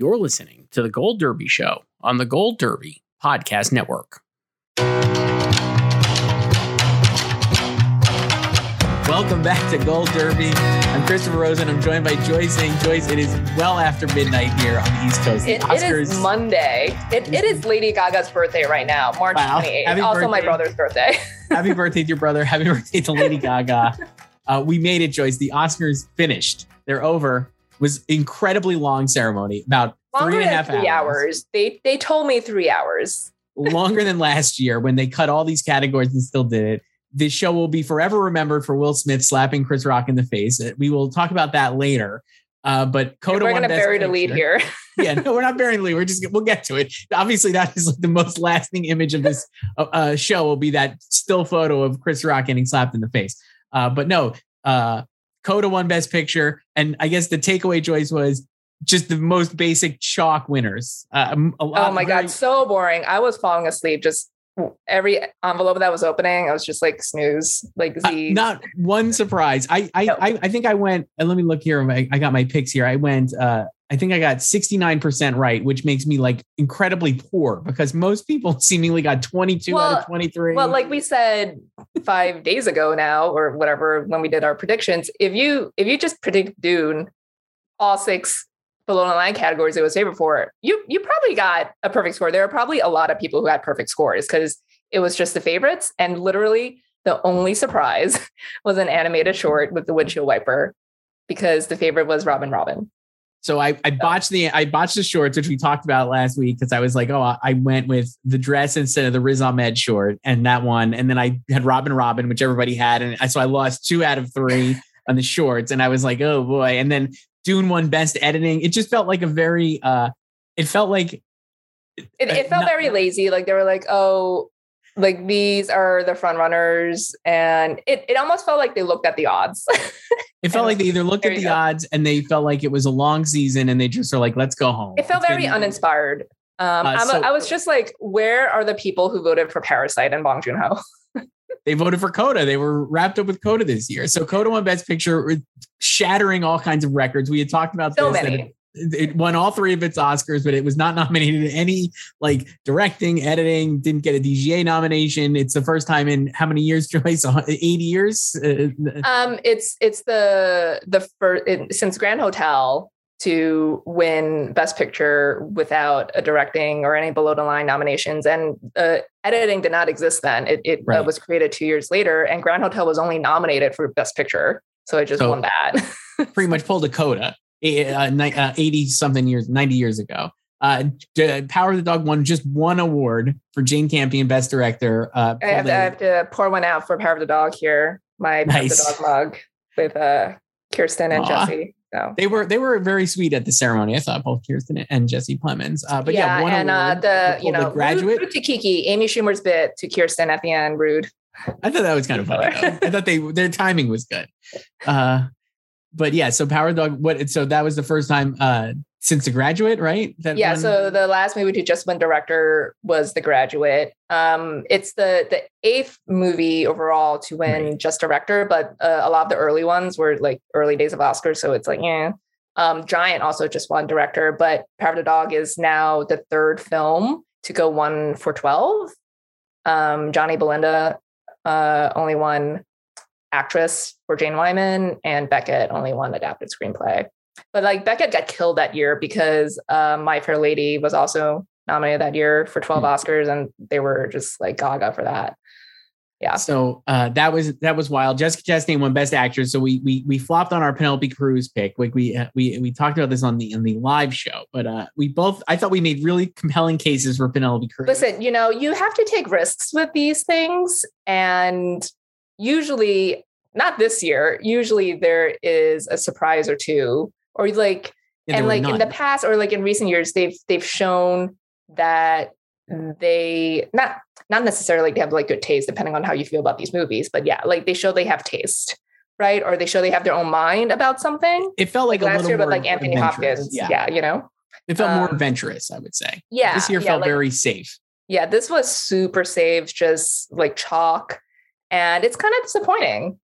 You're listening to the Gold Derby Show on the Gold Derby Podcast Network. Welcome back to Gold Derby. I'm Christopher Rosen. I'm joined by Joyce Eng, Joyce, it is well after midnight here on the East Coast. It, it is Monday. It, it is Lady Gaga's birthday right now, March wow. 28th. Happy also birthday. my brother's birthday. Happy birthday to your brother. Happy birthday to Lady Gaga. Uh, we made it, Joyce. The Oscars finished. They're over. It was incredibly long ceremony, about Longer three and a half three hours. hours. They they told me three hours. Longer than last year when they cut all these categories and still did it this show will be forever remembered for Will Smith slapping Chris Rock in the face. Uh, we will talk about that later. Uh, but Coda we're going to bury the lead here. yeah, no, we're not burying the lead. We're just we'll get to it. Obviously, that is like the most lasting image of this uh, uh, show will be that still photo of Chris Rock getting slapped in the face. Uh, but no, uh, Coda won Best Picture, and I guess the takeaway Joyce was just the most basic chalk winners. Uh, oh my very- god, so boring! I was falling asleep just every envelope that was opening, I was just like snooze, like Z. Uh, not one surprise. I I, no. I, I think I went. And let me look here. I, I got my picks here. I went. uh I think I got 69% right, which makes me like incredibly poor because most people seemingly got 22 well, out of 23. Well, like we said five days ago now, or whatever, when we did our predictions, if you if you just predict Dune, all six below the line categories it was favored for, you you probably got a perfect score. There are probably a lot of people who had perfect scores because it was just the favorites. And literally the only surprise was an animated short with the windshield wiper because the favorite was Robin Robin. So I, I botched the I botched the shorts, which we talked about last week, because I was like, oh, I went with the dress instead of the Riz Ahmed short, and that one, and then I had Robin Robin, which everybody had, and I, so I lost two out of three on the shorts, and I was like, oh boy, and then Dune won best editing. It just felt like a very uh it felt like it, it felt not, very lazy. Like they were like, oh, like these are the front runners. And it, it almost felt like they looked at the odds. it felt like they either looked at the go. odds and they felt like it was a long season and they just are like, let's go home. It felt it's very uninspired. Um, uh, so, I was just like, where are the people who voted for Parasite and Bong Joon Ho? they voted for Coda. They were wrapped up with Coda this year. So Coda won Best Picture, shattering all kinds of records. We had talked about so this. Many. It, it, won all three of its Oscars, but it was not nominated in any like directing, editing. Didn't get a DGA nomination. It's the first time in how many years, Joyce? Eighty years. Uh, um, it's it's the the first it, since Grand Hotel to win Best Picture without a directing or any below the line nominations. And uh, editing did not exist then. It, it uh, right. uh, was created two years later, and Grand Hotel was only nominated for Best Picture. So it just so won that. pretty much pulled a coda eh, uh, 80 something years, 90 years ago. Uh, Power of the Dog won just one award for Jane Campion, Best Director. Uh, I, have to, I, have to, pour one out for Power of the Dog here. My nice. Power of the Dog mug with uh, Kirsten and Aww. Jesse. So they were they were very sweet at the ceremony. I thought both Kirsten and Jesse Plemons. Uh, but yeah, yeah one and uh, the you know the graduate rude, rude to Kiki, Amy Schumer's bit to Kirsten at the end. Rude. I thought that was kind of funny. I thought they their timing was good. Uh, but yeah, so Power Dog. What? So that was the first time uh, since The Graduate, right? That yeah. One? So the last movie to just win director was The Graduate. Um, it's the the eighth movie overall to win right. just director, but uh, a lot of the early ones were like early days of Oscars, so it's like yeah. Um, Giant also just won director, but Power of the Dog is now the third film to go one for twelve. Um, Johnny Belinda uh, only won actress for Jane Wyman, and Becket only won adapted screenplay. But like Becket got killed that year because uh, My Fair Lady was also nominated that year for 12 Mm. Oscars, and they were just like gaga for that. Yeah. So uh, that was that was wild. Jessica Chastain won Best Actress. So we we we flopped on our Penelope Cruz pick. Like we uh, we we talked about this on the on the live show, but uh, we both I thought we made really compelling cases for Penelope Cruz. Listen, you know, you have to take risks with these things. And usually, not this year, usually there is a surprise or two, or like, Yeah, and like in the past or like in recent years, they've they've shown that they not not necessarily they have like good taste, depending on how you feel about these movies, but yeah, like they show they have taste, right? Or they show they have their own mind about something. it felt like, Like, a last little year, but like Anthony. Hopkins. Yeah. Yeah, you know? it felt more Um, adventurous. I would say. Yeah. this year yeah, felt like- very safe. Yeah, this was super safe, just like chalk. And it's kind of disappointing.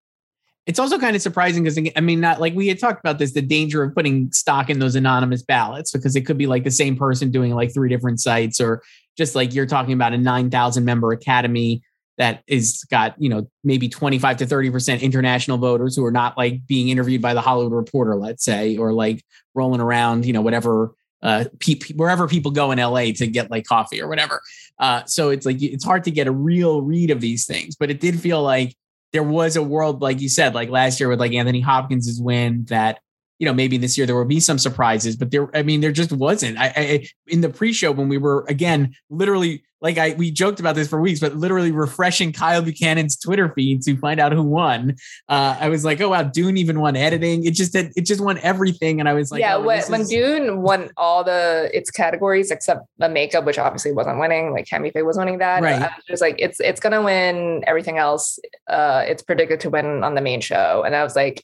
It's also kind of surprising because I mean, not like we had talked about this, the danger of putting stock in those anonymous ballots because it could be like the same person doing like three different sites, or just like you're talking about a nine thousand member academy that is got you know maybe twenty five to thirty percent international voters who are not like being interviewed by the Hollywood Reporter, let's say, or like rolling around, you know, whatever. Uh, pe- wherever people go in LA to get like coffee or whatever. Uh, so it's like it's hard to get a real read of these things, but it did feel like there was a world, like you said, like last year with like Anthony Hopkins' win, that you know maybe this year there will be some surprises, but there, I mean, there just wasn't. I, I in the pre-show when we were again literally like I we joked about this for weeks, but literally refreshing Kyle Buchanan's Twitter feed to find out who won. Uh, I was like, oh wow, Dune even won editing. It just did, it just won everything, and I was like, yeah, oh, when, this when is- Dune won all the its categories except the makeup, which obviously wasn't winning, like Tammy Faye was winning that. Right. I was like, it's it's gonna win everything else. Uh, it's predicted to win on the main show, and I was like,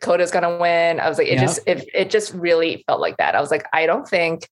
Coda's gonna win. I was like, it Yeah. just it it just really felt like that. I was like, I don't think.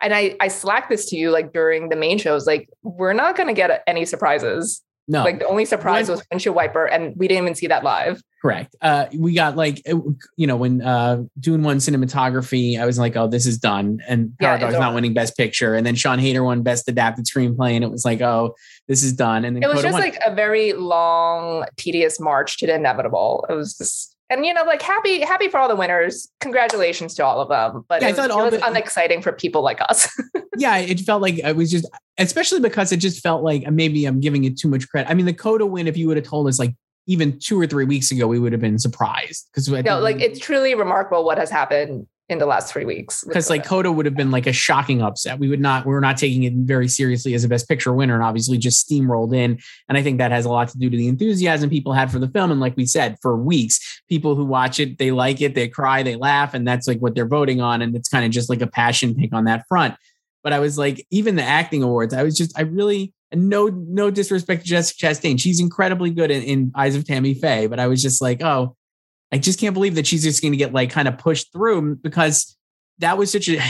And I I slacked this to you like during the main shows. Like we're not gonna get any surprises. no, Like the only surprise When- was windshield wiper, and we didn't even see that live. Correct. Uh, we got like, you know, when uh, Dune won cinematography, I was like, oh, this is done. And Yeah, Power it's Dog's not winning Best Picture. And then Sian Heder won Best Adapted Screenplay, and it was like, oh, this is done. And then it was Coda just won. like a very long tedious march to the inevitable it was just and you know like happy happy for all the winners. Congratulations to all of them. But Yeah, it was, it was the- unexciting for people like us. Yeah, it felt like it was just, especially because it just felt like maybe I'm giving it too much credit. I mean, the Coda win, if you would have told us like even two or three weeks ago, we would have been surprised because no like it's truly remarkable what has happened in the last three weeks because like Coda. Would have been like a shocking upset. We would not, we were not taking it very seriously as a best picture winner and obviously just steamrolled in. And I think that has a lot to do to the enthusiasm people had for the film. And like we said, for weeks, people who watch it, they like it, they cry, they laugh, and that's like what they're voting on. And it's kind of just like a passion pick on that front. But I was like, even the acting awards, I was just, I really, and no, no disrespect to Jessica Chastain. She's incredibly good in, in Eyes of Tammy Faye, but I was just like, oh, I just can't believe that she's just going to get like kind of pushed through because that was such a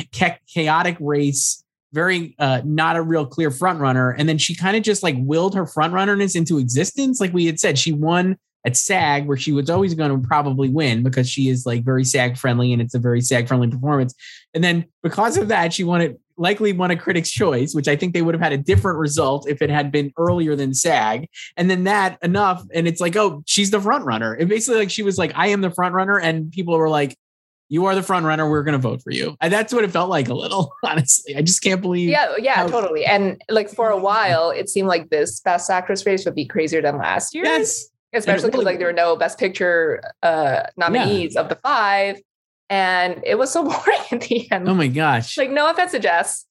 chaotic race, very uh, not a real clear front runner. And then she kind of just like willed her front runnerness into existence. Like we had said, she won at SAG, where she was always going to probably win because she is like very SAG friendly and it's a very SAG friendly performance. And then because of that, she won it likely won a critic's choice, which I think they would have had a different result if it had been earlier than SAG. And then that enough, and it's like, oh, she's the front runner. And basically, like she was like, I am the front runner, and people were like, you are the front runner. We're going to vote for you. And that's what it felt like a little, honestly. I just can't believe. yeah yeah how- totally and like for a while it seemed like this best actress race would be crazier than last year Yes. especially because really- like there were no best picture uh nominees of the five and it was so boring at the end Oh my gosh. like no offense to Jess,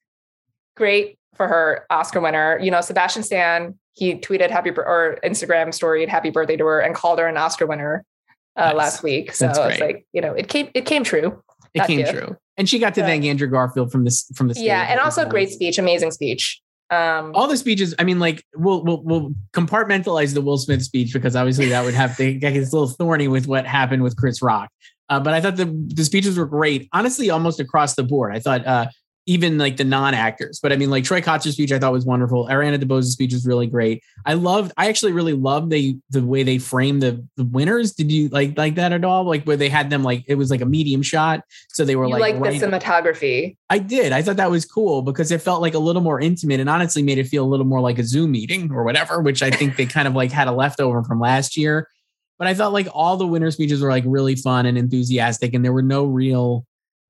great for her Oscar winner. You know, Sebastian Stan, he tweeted happy or Instagram story happy birthday to her and called her an Oscar winner uh, Nice. last week. So it's like, you know, it came it came true. it came you. true. And she got to thank Andrew Garfield from this from the. Yeah, and also great nice. speech, amazing speech. Um all the speeches i mean like we'll, we'll we'll compartmentalize the will smith speech because obviously that would have to get a little thorny with what happened with chris rock uh, but i thought the, the speeches were great honestly almost across the board i thought uh, even like the non-actors but i mean like troy kotsur's speech i thought was wonderful ariana debose's speech was really great i loved i actually really loved the the way they framed the the winners did you like like that at all like where they had them like it was like a medium shot so they were you like like, the cinematography. I did. I thought that was cool because it felt like a little more intimate and honestly made it feel a little more like a Zoom meeting or whatever, which I think they kind of like had a leftover from last year. But I thought like all the winner speeches were like really fun and enthusiastic, and there were no real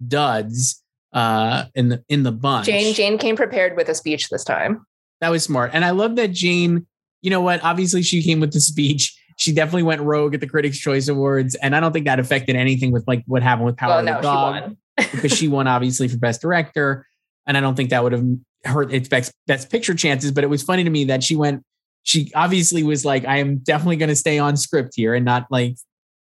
duds uh in the in the bunch. Jane Jane came prepared with a speech this time. That was smart. And I love that Jane, you know what? Obviously, she came with the speech. She definitely went rogue at the Critics' Choice Awards. And I don't think that affected anything with like what happened with Power Well, of the no, she Dog won. because she won obviously for Best Director. And I don't think that would have hurt its best, best picture chances. But it was funny to me that she went, she obviously was like, I am definitely going to stay on script here and not like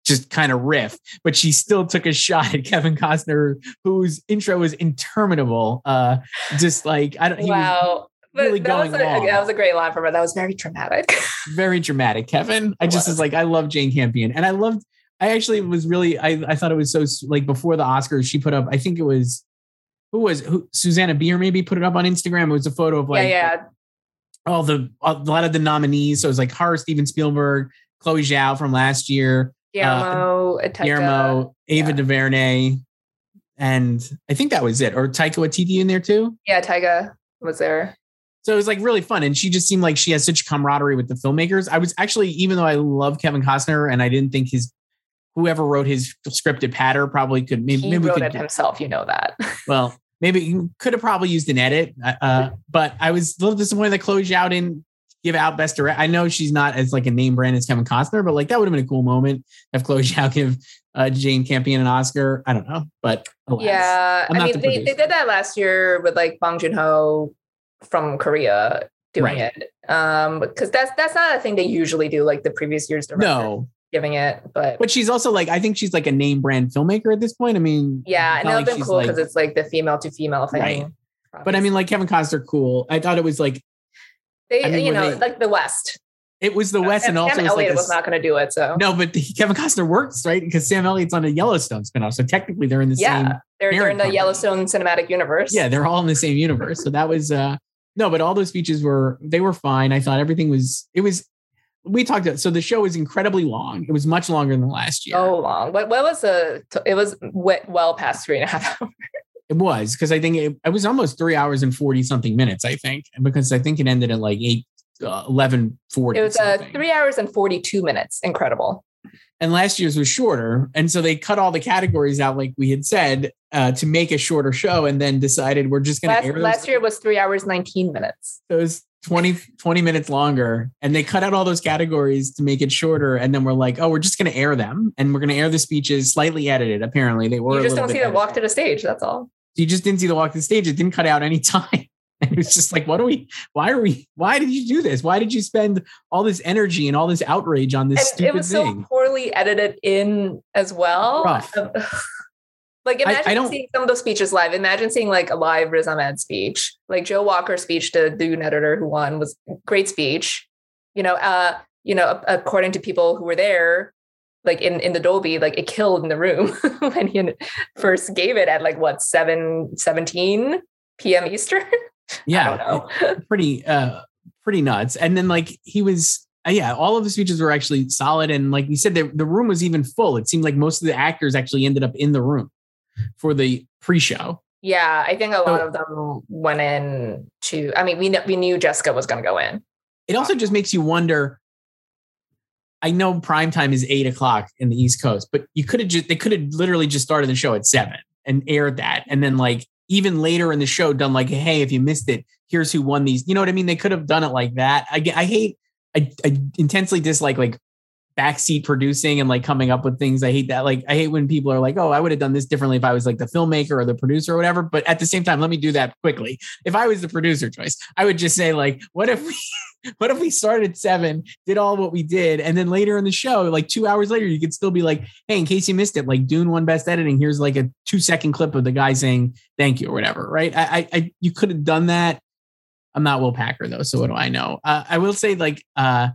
just kind of riff. But she still took a shot at Kevin Costner, whose intro was interminable. Uh, just like, I don't, wow. Really that, was a, long. that was a great line from her. That was very dramatic. very dramatic, Kevin. I just was. was like, I love Jane Campion, and I loved. I actually was really. I I thought it was so like before the Oscars, she put up. I think it was who was who Susanne Bier maybe put it up on Instagram. It was a photo of like yeah, yeah. All the a lot of the nominees. So it was like her, Steven Spielberg, Chloe Zhao from last year, uh, Guillermo, Taika. Guillermo, Ava yeah. DuVernay, and I think that was it. Or Taika Waititi in there too. Yeah, Taika was there. So it was like really fun. And she just seemed like she has such camaraderie with the filmmakers. I was actually, even though I love Kevin Costner and I didn't think his whoever wrote his scripted patter probably could maybe, He maybe wrote could it himself. You know that. well, maybe could have probably used an edit. Uh, but I was a little disappointed that Chloe Zhao didn't give out best direct. I know she's not as like a name brand as Kevin Costner, but like that would have been a cool moment if Chloe Zhao give uh, Jane Campion an Oscar. I don't know, but alas. yeah, I mean the they, they did that last year with like Bong Joon Ho from Korea doing Right. it. Um, because that's that's not a thing they usually do. Like the previous years, director no, giving it, but. but she's also like I think she's like a name brand filmmaker at this point. I mean, yeah, and not that would like have been she's cool like- because it's like the female to female thing. Right. But I mean, like Kevin Costner, cool. I thought it was like they, I mean, you know, they- like the West. it was the West, and Sam also it was like Elliott a was not going to do it. So No, but Kevin Costner works, right? Because Sam Elliott's on a Yellowstone spinoff. So technically they're in the yeah, same. they're they're in the company. Yellowstone cinematic universe. Yeah, they're all in the same universe. So that was uh no, but all those speeches were they were fine. I thought everything was it was we talked about so the show was incredibly long. It was much longer than last year. so long. What what was the? It was well past three and a half hours. It was because I think it, it was almost three hours and 40 something minutes, I think, because I think it ended at like eight, uh, 11, 40. It was uh, three hours and forty two minutes. Incredible. And last year's was shorter. And so they cut all the categories out, like we had said, uh, to make a shorter show, and then decided we're just going to Last, air last year was three hours nineteen minutes. those 20, 20 minutes longer. And they cut out all those categories to make it shorter. And then we're like, oh, we're just going to air them, and we're going to air the speeches slightly edited. Apparently, they were. You just don't see them walk to the stage. That's all. You just didn't see the walk to the stage. It didn't cut out any time. And it was just like, what are we? Why are we? Why did you do this? Why did you spend all this energy and all this outrage on this and stupid it was thing? so poorly edited in as well. Rough. Um, like I- I imagine don't- seeing some of those speeches live. Imagine seeing like a live Riz Ahmed speech, like Joe Walker's speech to the Dune editor who won was great speech. You know, uh, you know, according to people who were there, like in in the Dolby, like it killed in the room when he first gave it at like what 7 17 p.m. Eastern. Yeah, I don't know. pretty uh pretty nuts and then like he was uh, yeah all of the speeches were actually solid and like we said the, the room was even full it seemed like most of the actors actually ended up in the room for the pre-show Yeah, I think a lot So- of them went in to. I mean, we kn- we knew Jessica was going to go in. it also just makes you wonder i know prime time is eight o'clock in the east coast but you could have just they could have literally just started the show at seven and aired that and then like even later in the show done like hey if you missed it here's who won these. You know what i mean? They could have done it like that. I, I hate I, I intensely dislike like backseat producing and like coming up with things i hate that like i hate when people are like oh i would have done this differently if i was like the filmmaker or the producer or whatever but at the same time let me do that quickly if i was the producer Joyce i would just say like what if we what if we started seven, did all what we did, and then later in the show, like two hours later, you could still be like, hey, in case you missed it, like Dune won best editing. Here's like a two second clip of the guy saying thank you or whatever, right? I, I, you could have done that. I'm not Will Packer though, so what do I know? Uh, I will say like, uh,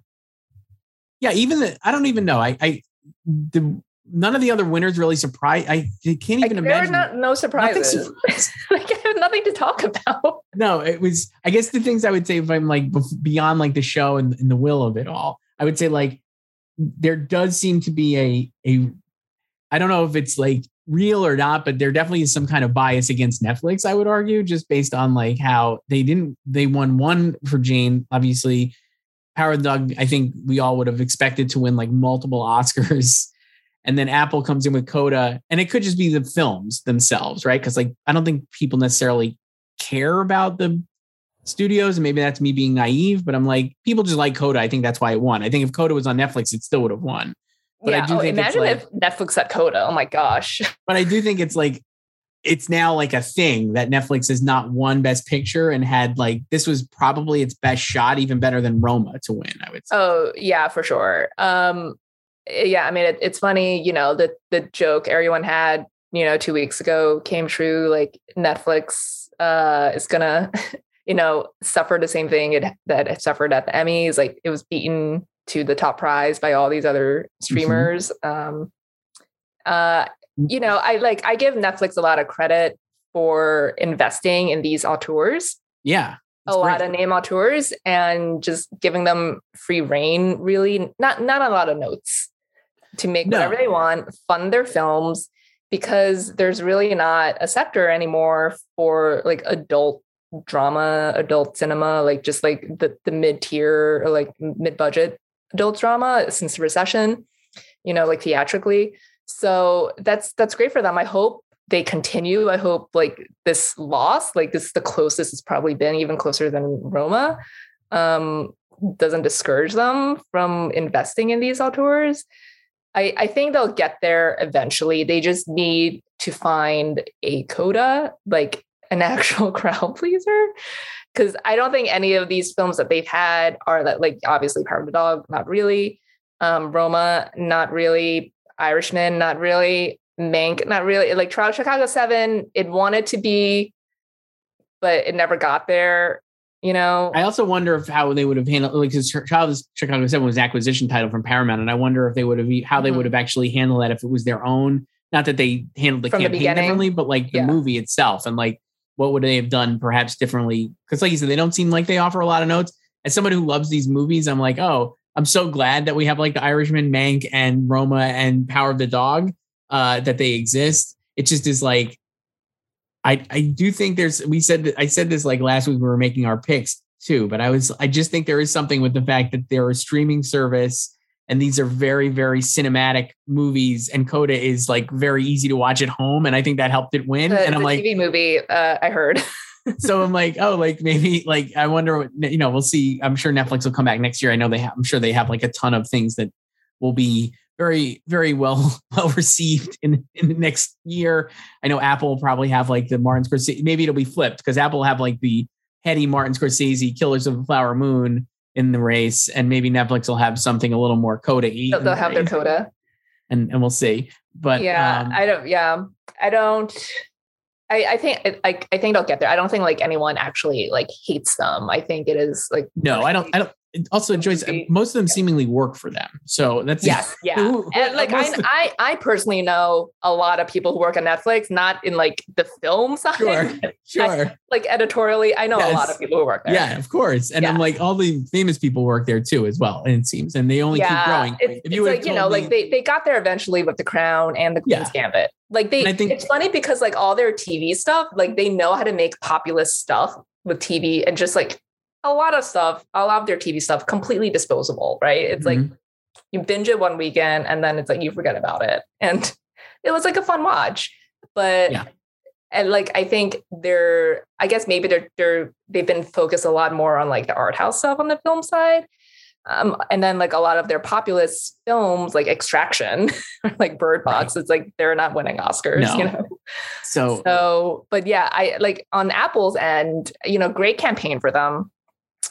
yeah, even the I don't even know. I, I the none of the other winners really surprised. I can't Like, even there were imagine. not, no surprises. like I have nothing to talk about. no, it was. I guess the things I would say if I'm like beyond like the show and, and the will of it all, I would say like there does seem to be a a. I don't know if it's like real or not, but there definitely is some kind of bias against Netflix. I would argue, just based on like how they didn't they won one for Jane, obviously. Power of the Dog, I think we all would have expected to win like multiple Oscars. And then Apple comes in with Coda, and it could just be the films themselves, right? Because like I don't think people necessarily care about the studios, and maybe that's me being naive, but I'm like, people just like Coda. I think that's why it won. I think if Coda was on Netflix, it still would have won. But yeah, I do oh, think imagine like, if Netflix had Coda. Oh my gosh. But I do think it's like it's now like a thing that Netflix has not won Best Picture and had like this was probably its best shot, even better than Roma to win. I would say. Oh yeah, for sure. Um, yeah, I mean it, it's funny, you know, the the joke everyone had, you know, two weeks ago came true. Like Netflix uh, is gonna, you know, suffer the same thing it, that it suffered at the Emmys. Like it was beaten to the top prize by all these other mm-hmm. streamers. Mm-hmm. Um, uh, you know, I like I give Netflix a lot of credit for investing in these auteurs. Yeah. A great. lot of name auteurs and just giving them free reign, really not not a lot of notes to make no. whatever they want, fund their films, because there's really not a sector anymore for like adult drama, adult cinema, like just like the, the mid-tier or like mid-budget adult drama since the recession, you know, like theatrically. So that's that's great for them. I hope they continue. I hope like this loss, like this is the closest it's probably been, even closer than Roma, um, doesn't discourage them from investing in these auteurs. I, I think they'll get there eventually. They just need to find a coda, like an actual crowd pleaser. Because I don't think any of these films that they've had are that like obviously Power of the Dog, not really. Um, Roma, not really. Irishman, not really. Mank, not really. Like Trial Chicago 7, it wanted to be, but it never got there. You know, I also wonder if how they would have handled like because Trial Chicago 7 was acquisition title from Paramount. And I wonder if they would have how they mm-hmm. would have actually handled that if it was their own. Not that they handled the from campaign the differently, but like the yeah. movie itself and like what would they have done perhaps differently? Because like you said, they don't seem like they offer a lot of notes. As someone who loves these movies, I'm like, oh, I'm so glad that we have like the Irishman, Mank, and Roma and Power of the Dog uh, that they exist. It just is like I I do think there's we said that I said this like last week we were making our picks too, but I was I just think there is something with the fact that they're a streaming service and these are very very cinematic movies and Coda is like very easy to watch at home and I think that helped it win. The, and I'm like TV movie uh, I heard. so I'm like, oh, like maybe like I wonder, what, you know, we'll see. I'm sure Netflix will come back next year. I know they have. I'm sure they have like a ton of things that will be very very well well received in in the next year. I know Apple will probably have like the Martin Scorsese. Maybe it'll be flipped because Apple will have like the heady Martin Scorsese Killers of the Flower Moon in the race, and maybe Netflix will have something a little more coda. They'll, they'll have race. their coda, and and we'll see. But yeah, um, I don't. Yeah, I don't. I, I think I, I think they'll get there. I don't think like anyone actually like hates them. I think it is like no, I don't. I don't also enjoys um, most of them seemingly work for them so that's yes yeah and like I, I i personally know a lot of people who work on netflix not in like the film side sure sure I, like editorially i know yes. a lot of people who work there yeah of course and yeah. i'm like all the famous people work there too as well and it seems and they only yeah. keep growing it's, if you it's like you know me, like they, they got there eventually with the crown and the queen's yeah. gambit like they I think, it's funny because like all their tv stuff like they know how to make populist stuff with tv and just like a lot of stuff, a lot of their TV stuff, completely disposable, right? It's mm-hmm. like you binge it one weekend and then it's like you forget about it. And it was like a fun watch. But yeah. and like I think they're I guess maybe they're they're they've been focused a lot more on like the art house stuff on the film side. Um, and then like a lot of their populist films like extraction like bird box right. it's like they're not winning oscars no. you know so so but yeah i like on apple's end you know great campaign for them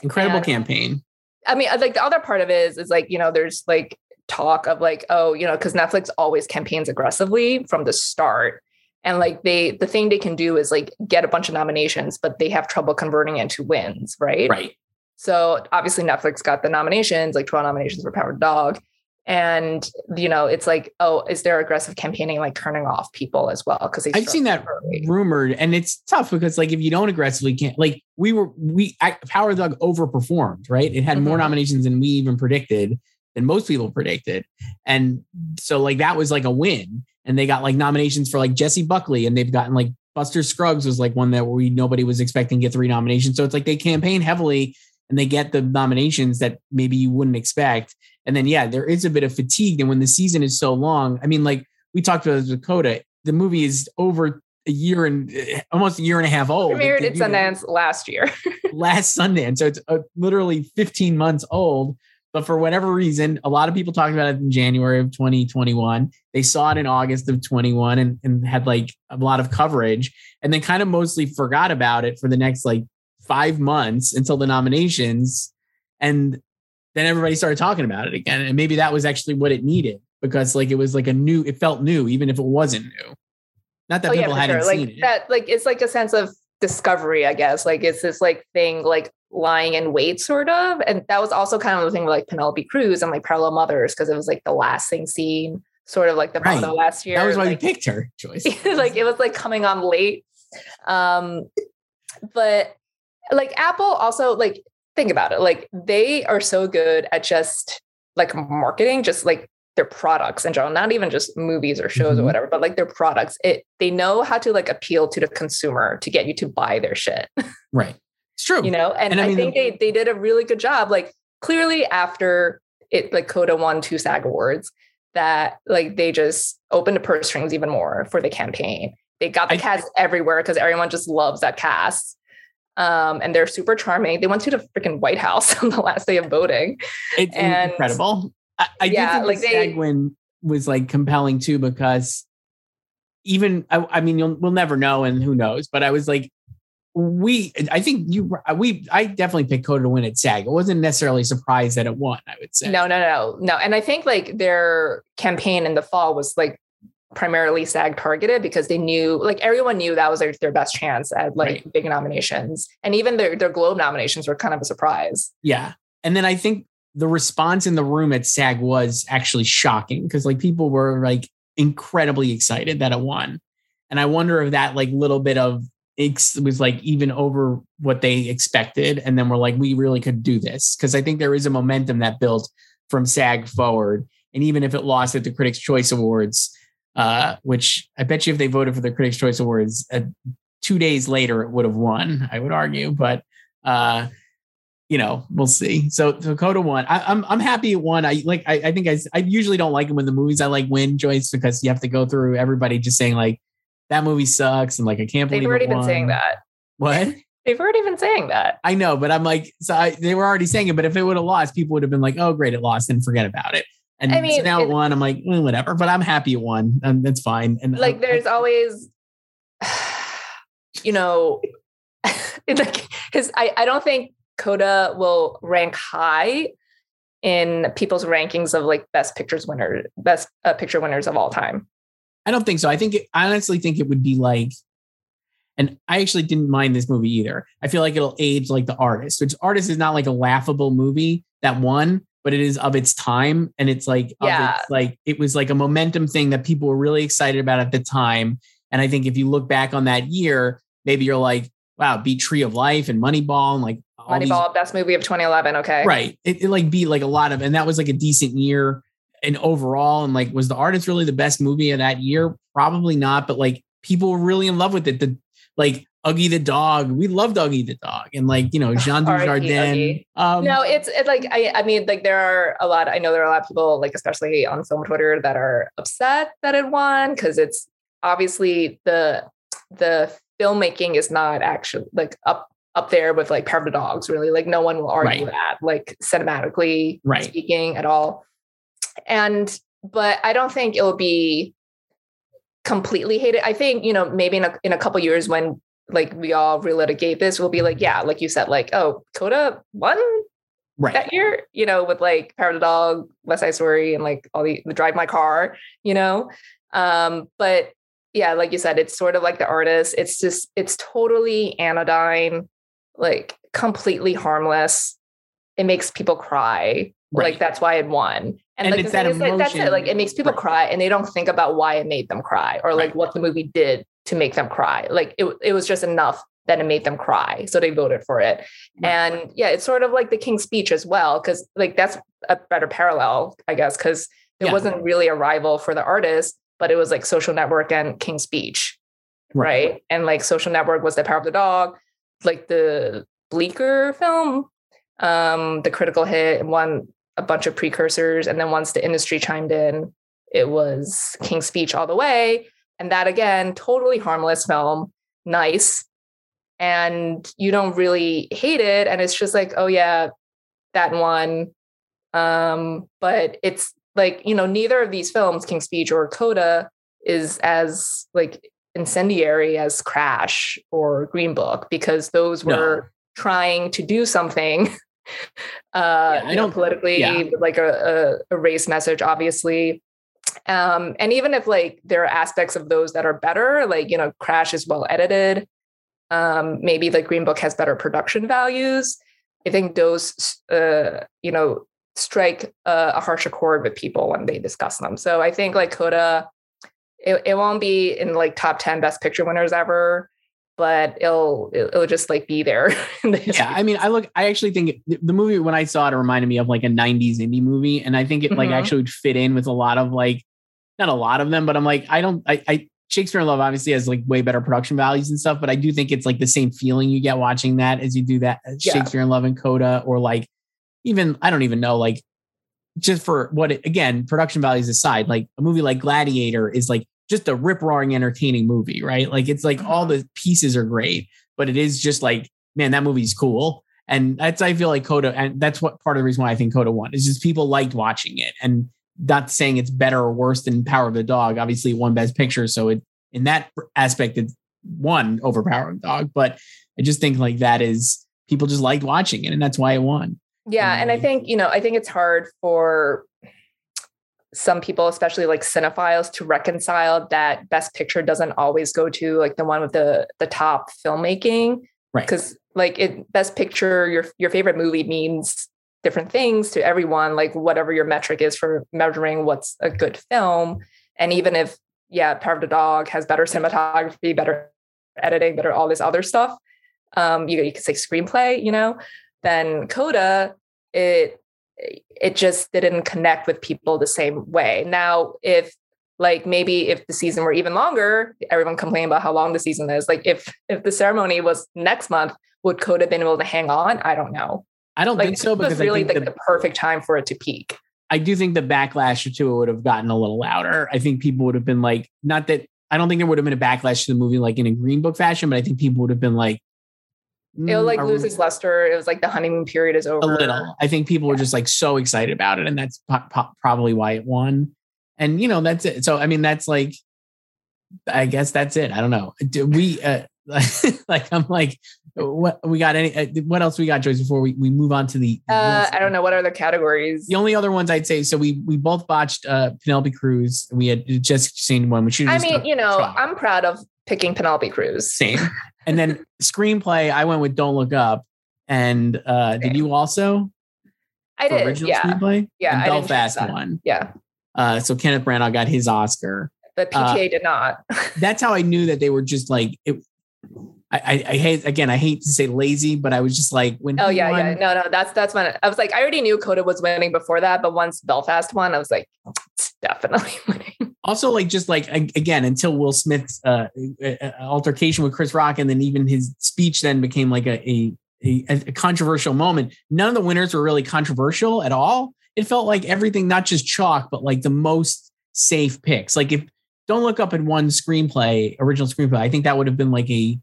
Incredible and, campaign. I mean, like the other part of it is, is like, you know, there's like talk of like, oh, you know, because Netflix always campaigns aggressively from the start. And like they, the thing they can do is like get a bunch of nominations, but they have trouble converting into wins, right? Right. So obviously Netflix got the nominations, like 12 nominations for Power Dog and you know it's like oh is there aggressive campaigning like turning off people as well? Because i've seen that early. rumored and it's tough because like if you don't aggressively can't like we were we power dog overperformed right? It had mm-hmm. more nominations than we even predicted than most people predicted. And so like that was like a win. And they got like nominations for like jessie buckley and they've gotten like buster scruggs was like one that we nobody was expecting to get three nominations. So it's like they campaign heavily and they get the nominations that maybe you wouldn't expect. And then, yeah, there is a bit of fatigue. And when the season is so long, I mean, like we talked about Dakota, the movie is over a year and eh, almost a year and a half old. Premiered at Sundance last year. last Sundance. So it's uh, literally 15 months old. But for whatever reason, a lot of people talked about it in January of 2021. They saw it in August of 21 and, and had like a lot of coverage and then kind of mostly forgot about it for the next like five months until the nominations. And then everybody started talking about it again. And maybe that was actually what it needed because like it was like a new, it felt new, even if it wasn't new. Not that oh, people yeah, hadn't sure. seen like, it. That like it's like a sense of discovery, I guess. Like it's this like thing like lying in wait, sort of. And that was also kind of the thing with like Penelope Cruz and like Parallel Mothers, because it was like the last thing seen, sort of like the right. last year. That was why like, we picked her, Joyce. like it was like coming on late. Um, but like Apple also like think about it. Like they are so good at just like marketing, just like their products in general, not even just movies or shows mm-hmm. or whatever, but like their products. It they know how to like appeal to the consumer to get you to buy their shit. Right. It's true. You know, and, and I, I mean, think the- they they did a really good job. Like clearly after it like Coda won two SAG awards, that like they just opened the purse strings even more for the campaign. They got the I, cast everywhere because everyone just loves that cast. Um, and they're super charming. They went to the freaking White House on the last day of voting. It's and, incredible. I, I yeah, think like the was like compelling too because even I, I mean you'll we'll never know and who knows, but I was like we I think you we I definitely picked Coda to win at SAG. I wasn't necessarily surprised that it won, I would say. No, no, no, no. And I think like their campaign in the fall was like primarily SAG targeted because they knew like everyone knew that was their, their best chance at like right. big nominations. And even their their Globe nominations were kind of a surprise. Yeah. And then I think the response in the room at SAG was actually shocking because like people were like incredibly excited that it won. And I wonder if that like little bit of it was like even over what they expected. And then we're like, we really could do this. Cause I think there is a momentum that built from SAG forward. And even if it lost at the Critics' Choice Awards, uh, which I bet you if they voted for the Critics' Choice Awards, uh, two days later it would have won, I would argue. But uh, you know, we'll see. So, so Coda won. I, am I'm, I'm happy it won. I like. I, I think I I usually don't like it when the movies I like win, Joyce, because you have to go through everybody just saying like that movie sucks and like I can't believe they've already been saying that. What? They've already been saying that. I know, but I'm like, so I, they were already saying it. But if it would have lost, people would have been like, "Oh, great, it lost," and forget about it. And I mean, so now it, won. I'm like, well, whatever. But I'm happy it won. and that's fine. And like, I, there's I, always, you know, like his. I I don't think Coda will rank high in people's rankings of like best pictures winner, best uh, picture winners of all time. I don't think so. I think it, I honestly think it would be like, and I actually didn't mind this movie either. I feel like it'll age like the artist, which artist is not like a laughable movie that won, but it is of its time, and it's like yeah, its, like it was like a momentum thing that people were really excited about at the time. And I think if you look back on that year, maybe you're like, wow, beat Tree of Life and Moneyball and like Moneyball, these, best movie of 2011. Okay. Right. It, it like beat like a lot of, and that was like a decent year and overall. And like, was the artist really the best movie of that year? Probably not, but like people were really in love with it. The like Uggie the dog. We loved Uggie the dog, and like you know Jean Dujardin. Um, no, it's it like I I mean like there are a lot. I know there are a lot of people like especially on film Twitter that are upset that it won because it's obviously the the filmmaking is not actually like up up there with like Power of the Dogs, really. Like no one will argue right. that, like cinematically right. speaking at all. And but I don't think it'll be completely hated. I think, you know, maybe in a in a couple years when like we all relitigate this, we'll be like, yeah, like you said, like, oh, Coda won right. that year, you know, with like Power of the Dog, West Side Story, and like all the, the Drive My Car, you know. Um, but yeah, like you said, it's sort of like the artist. It's just it's totally anodyne like completely harmless. It makes people cry. Right. Like that's why it won. And, and like, that emotion, that's it. Like it makes people right. cry and they don't think about why it made them cry or like right. what the movie did to make them cry. Like it, it was just enough that it made them cry. So they voted for it. And yeah, it's sort of like the King's speech as well. Cause like that's a better parallel, I guess, because there yeah. wasn't really a rival for the artist, but it was like social network and King's speech. Right. right. And like social network was the power of the dog like the bleaker film um, the critical hit and won a bunch of precursors. And then once the industry chimed in, it was King's Speech all the way. And that again, totally harmless film, nice. And you don't really hate it. And it's just like, oh yeah, that one. Um, but it's like, you know, neither of these films, King's Speech or Coda, is as like incendiary as Crash or Green Book because those were no. trying to do something uh, yeah, I don't know, politically, yeah. like a, a, a, race message, obviously. Um, and even if like there are aspects of those that are better, like you know, Crash is well edited. Um, maybe like Green Book has better production values. I think those, uh, you know, strike a, a harsher chord with people when they discuss them. So I think like Coda, it, it won't be in like top 10 best picture winners ever but it'll it'll just like be there. yeah, I mean, I look, I actually think the movie when I saw it, it reminded me of like a '90s indie movie, and I think it mm-hmm. like actually would fit in with a lot of like, not a lot of them, but I'm like, I don't, I, I Shakespeare in Love obviously has like way better production values and stuff, but I do think it's like the same feeling you get watching that as you do that uh, yeah. Shakespeare in Love and Coda, or like even I don't even know like just for what it, again production values aside, like a movie like Gladiator is like just a rip roaring entertaining movie, right? Like it's like all uh-huh. the pieces are great, but it is just like, man, that movie's cool. And that's I feel like Coda, and that's what part of the reason why I think Coda won is just people liked watching it, and not saying it's better or worse than Power of the Dog. Obviously, won Best Picture, so it in that aspect it won over Power of the Dog. But I just think like that is people just liked watching it, and that's why it won. Yeah, and, and I think you know I think it's hard for some people, especially like cinephiles, to reconcile that Best Picture doesn't always go to like the one with the the top filmmaking, right? Because like it, Best Picture, your your favorite movie means different things to everyone. Like whatever your metric is for measuring what's a good film, and even if yeah, Power of the Dog has better cinematography, better editing, better all this other stuff, um, you you could say screenplay, you know, then Coda it it just didn't connect with people the same way. Now, if like maybe if the season were even longer, everyone complaining about how long the season is. Like if if the ceremony was next month, would Coda been able to hang on? I don't know. I don't like, think so because it was really like the, the, perfect time for it to peak. I do think the backlash to it would have gotten a little louder. I think people would have been like, not that I don't think there would have been a backlash to the movie like in a Green Book fashion, but I think people would have been like, It'll like lose its luster. It was like the honeymoon period is over. A little. I think people yeah. were just like so excited about it, and that's po- po- probably why it won. And you know, that's it. So I mean, that's like, I guess that's it. I don't know. Do we uh, like? I'm like, what we got? Any? Uh, what else we got, Joyce? Before we, we move on to the. Uh, I don't know what other categories. The only other ones I'd say. So we we both botched uh, Penelope Cruz. We had just seen one. We should. I mean, you know, I'm proud of picking Penelope Cruz. Same. and then screenplay, I went with Don't Look Up. And uh, did you also? I did. Original yeah. screenplay. Yeah. And Belfast one. Yeah. Uh, so Kenneth Branagh got his Oscar. But PTA uh, did not. that's how I knew that they were just like it. I, I, hate again. I hate to say lazy, but I was just like when. Oh yeah, won, yeah. No, no. That's that's when I was like, I already knew Coda was winning before that, but once Belfast won, I was like, it's definitely winning. Also, like just like again, until Will Smith's uh, altercation with Chris Rock, and then even his speech then became like a, a a, a controversial moment. None of the winners were really controversial at all. It felt like everything, not just chalk, but like the most safe picks. Like if don't look up at one screenplay, original screenplay, I think that would have been like a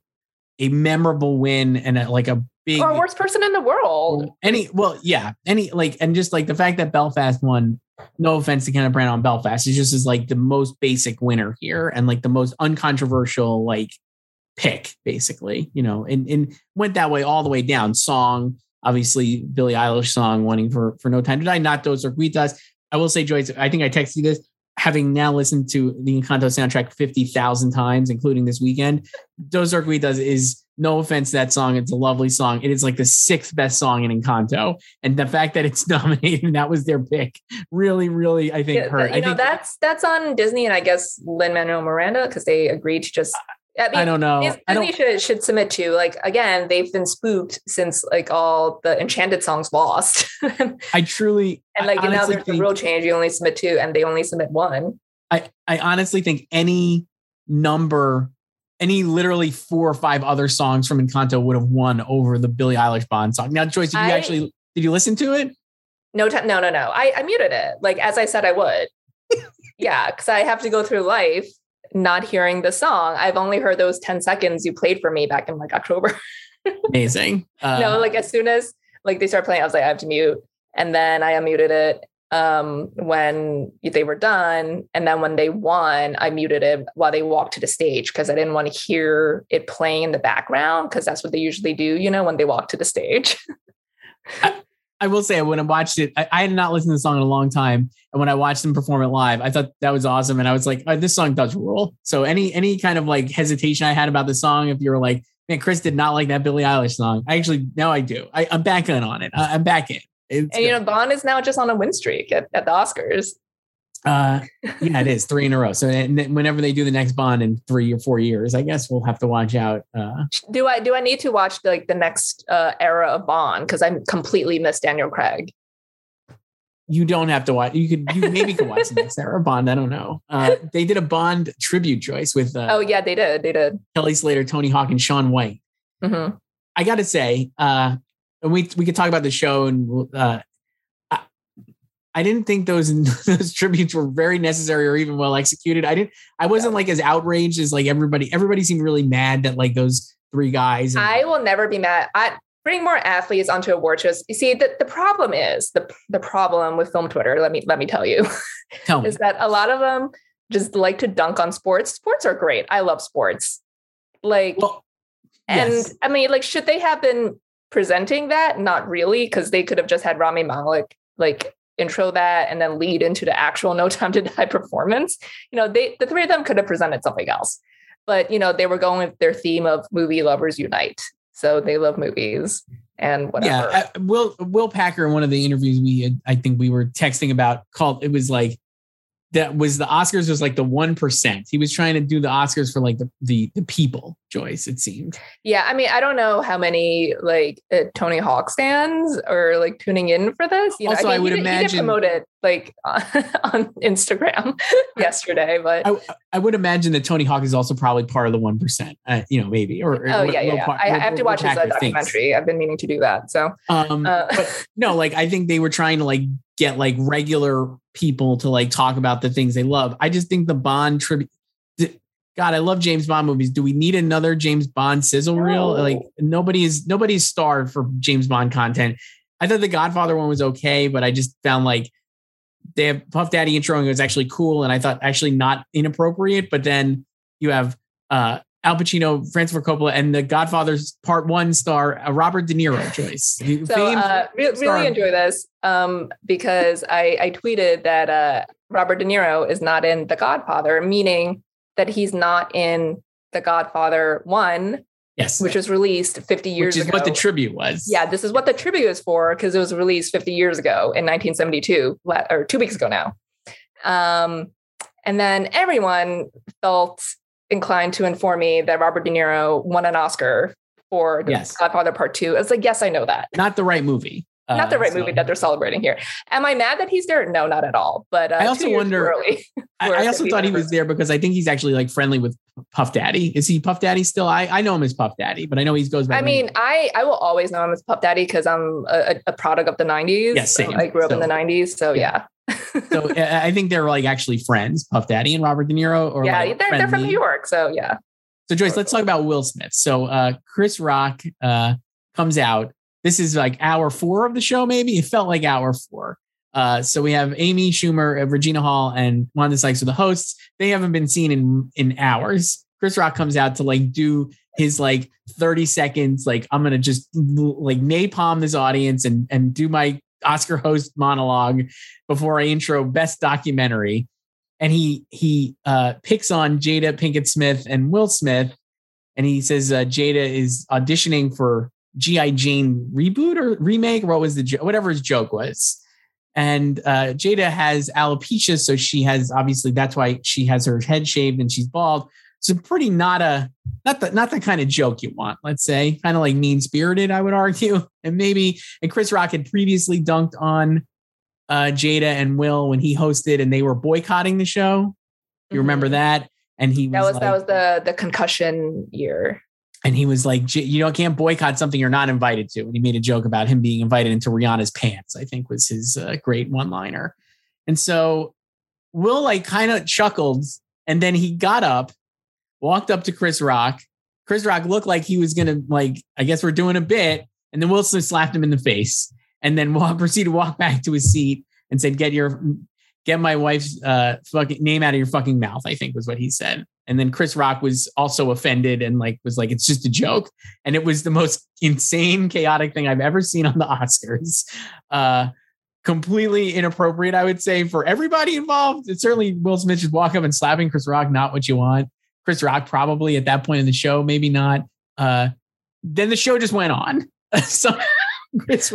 a memorable win and a, like a big or worst person in the world. Any well, yeah, any like and just like the fact that Belfast won. No offense to Kenneth Branagh on Belfast, it just is like the most basic winner here and like the most uncontroversial like pick, basically. You know, and and went that way all the way down. Song, obviously, Billie Eilish song winning for for No Time to Die. Not Dos Oruguitas. I will say, Joyce. I think I texted you this having now listened to the Encanto soundtrack 50,000 times, including this weekend, Dos Oruguitas is no offense to that song. It's a lovely song. It is like the sixth best song in Encanto. And the fact that it's nominated and that was their pick really, really, I think yeah, hurt. You I know, think, that's, that's on Disney and I guess Lin-Manuel Miranda, because they agreed to just I, mean, I don't know. Disney I don't, should should submit to like again. They've been spooked since like all the Enchanted songs lost. I truly and like I now there's think, a rule change. You only submit two, and they only submit one. I I honestly think any number, any literally four or five other songs from Encanto would have won over the Billie Eilish Bond song. Now, Joyce, if you I, actually Did you listen to it? No, t- no, no, no. I, I muted it. Like as I said, I would. yeah, because I have to go through life not hearing the song. I've only heard those ten seconds you played for me back in like October. Amazing. Uh, no, like as soon as like they start playing, I was like, I have to mute, and then I unmuted it um, when they were done. And then when they won, I muted it while they walked to the stage because I didn't want to hear it playing in the background because that's what they usually do, you know, when they walk to the stage. I, I, will say, when I watched it, I, I, had not listened to the song in a long time. And when I watched them perform it live, I thought that was awesome. And I was like, oh, this song does rule. So any any kind of like hesitation I had about the song, if you're like, man, Chris did not like that Billie Eilish song. I actually now I do. I, am back in on it. I, am back in. It's and you know, Bond is now just on a win streak at, at the Oscars. Uh, yeah, it is three in a row. So whenever they do the next Bond in three or four years, I guess we'll have to watch out. Uh, do I do I need to watch like the next uh, era of Bond because I completely missed Daniel Craig? You don't have to watch. You could you maybe could watch the next era of Bond. I don't know. Uh, they did a Bond tribute choice with. Uh, oh yeah, they did. They did. Kelly Slater, Tony Hawk, and Shaun White. Mm-hmm. I got to say, uh, and we we could talk about the show and uh, I didn't think those those tributes were very necessary or even well executed. I didn't. I wasn't like as outraged as like everybody. Everybody seemed really mad that like those three guys. And, I will never be mad. I bring more athletes onto award shows. You see, the, the problem is the the problem with film Twitter. Let me let me tell you, tell me. is that a lot of them just like to dunk on sports. Sports are great. I love sports. Like, well, and yes. I mean, like, should they have been presenting that? Not really, because they could have just had Rami Malek like intro that and then lead into the actual No Time to Die performance. You know, they the three of them could have presented something else. But you know, they were going with their theme of movie lovers unite. So they love movies and whatever. Yeah, uh, Will Will Packer in one of the interviews we had, I think we were texting about called it was like that was the Oscars was like the one percent. He was trying to do the Oscars for like the, the the people. Joyce, it seemed. Yeah, I mean, I don't know how many like uh, Tony Hawk stands or like tuning in for this. You know, also, I, mean, I would he, imagine he promoted like on, on Instagram yesterday, but I, I, would imagine that Tony Hawk is also probably part of the one percent. Uh, you know, maybe or, or oh yeah, yeah. yeah. Part, I, I, have to watch his uh, documentary. I've been meaning to do that. So, um, uh, but no, like I think they were trying to like get like regular people to like talk about the things they love. I just think the Bond tribute. God, I love James Bond movies. Do we need another James Bond sizzle no. reel? Like nobody is nobody's starved for James Bond content. I thought the Godfather one was okay, but I just found like they have Puff Daddy introing it was actually cool, and I thought actually not inappropriate. But then you have uh Al Pacino, Francis Ford Coppola, and The Godfather's Part One star uh, Robert De Niro choice. so uh, re- really enjoy this um, because I, I tweeted that uh, Robert De Niro is not in The Godfather, meaning that he's not in The Godfather One. Yes. Which was released 50 years ago. Which is ago. what the tribute was. Yeah, this is what the tribute is for because it was released 50 years ago in 1972, or two weeks ago now. Um, and then everyone felt inclined to inform me that Robert De Niro won an Oscar for the yes. Godfather Part Two. It's like, yes, I know that. Not the right movie. Uh, not the right so. movie that they're celebrating here. Am I mad that he's there? No, not at all. But uh, I also wonder. I, I also thought he was there because I think he's actually like friendly with Puff Daddy. Is he Puff Daddy still? I, I know him as Puff Daddy, but I know he goes back. I mean, I I will always know him as Puff Daddy because I'm a, a, product of the '90s. Yes, same. I grew up so, in the '90s, so yeah. yeah. So I think they're like actually friends, Puff Daddy and Robert De Niro. Or yeah, like they're, they're from New York, so yeah. So Joyce, let's talk about Will Smith. So uh, Chris Rock uh, comes out. This is like hour four of the show, maybe. It felt like hour four. Uh, so we have Amy Schumer, uh, Regina Hall, and Wanda Sykes are the hosts. They haven't been seen in in hours. Chris Rock comes out to like do his like 30 seconds, like I'm gonna just like napalm this audience and and do my Oscar host monologue before I intro best documentary and he he uh, picks on Jada Pinkett Smith and Will Smith, and he says uh, Jada is auditioning for GI Jane reboot or remake. What was the jo- whatever his joke was? And uh, Jada has alopecia, so she has obviously that's why she has her head shaved and she's bald. So pretty not a not the not the kind of joke you want. Let's say kind of like mean spirited, I would argue. And maybe and Chris Rock had previously dunked on uh, Jada and Will when he hosted and they were boycotting the show. You mm-hmm. remember that? And he that was, was like, that was the the concussion year. and he was like, you know, can't boycott something you're not invited to. And he made a joke about him being invited into Rihanna's pants. I think was his uh, great one liner. And so Will like kind of chuckled, and then he got up, walked up to Chris Rock. Chris Rock looked like he was gonna like, I guess we're doing a bit, and then Will Smith slapped him in the face, and then walk, proceeded to walk back to his seat and said, "Get your get my wife's uh, fucking name out of your fucking mouth." I think was what he said. And then Chris Rock was also offended and like was like, "It's just a joke," and it was the most insane, chaotic thing I've ever seen on the Oscars. Uh, completely inappropriate, I would say, for everybody involved. It's certainly Will Smith just walk up and slapping Chris Rock, not what you want. Chris Rock probably at that point in the show, maybe not. Uh, then the show just went on. so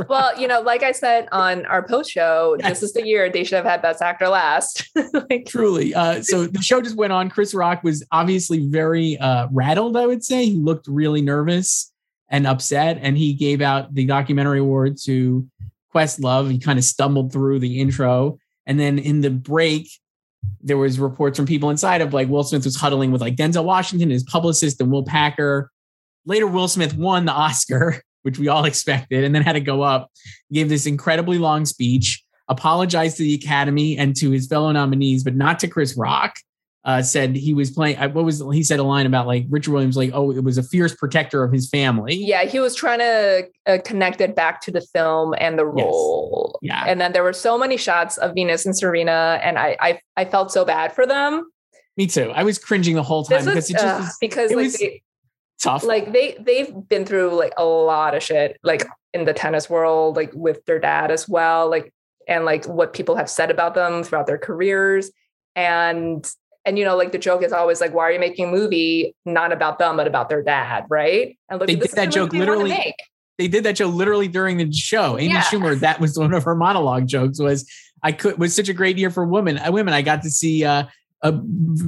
well, you know, like I said on our post show, yes. this is the year they should have had Best Actor last. like, Truly. Uh, so the show just went on. Chris Rock was obviously very uh, rattled, I would say. He looked really nervous and upset, and he gave out the documentary award to Questlove. He kind of stumbled through the intro. And then in the break, there was reports from people inside of like Will Smith was huddling with like Denzel Washington, his publicist, and Will Packer. Later, Will Smith won the Oscar which we all expected, and then had to go up, gave this incredibly long speech, apologized to the Academy and to his fellow nominees, but not to Chris Rock. Uh, said he was playing. What was he said a line about like Richard Williams? Like, oh, it was a fierce protector of his family. Yeah, he was trying to uh, connect it back to the film and the role. Yes. Yeah, and then there were so many shots of Venus and Serena, and I I, I felt so bad for them. Me too. I was cringing the whole time because it just uh, because it like was, they, tough. Like they they've been through like a lot of shit, like in the tennis world, like with their dad as well, like and like what people have said about them throughout their careers. And and you know, like the joke is always like, why are you making a movie not about them, but about their dad, right? And look, they did that joke literally. They did that joke literally during the show. Amy yeah. Schumer, that was one of her monologue jokes. Was I could was such a great year for women. Uh, women, I got to see uh, a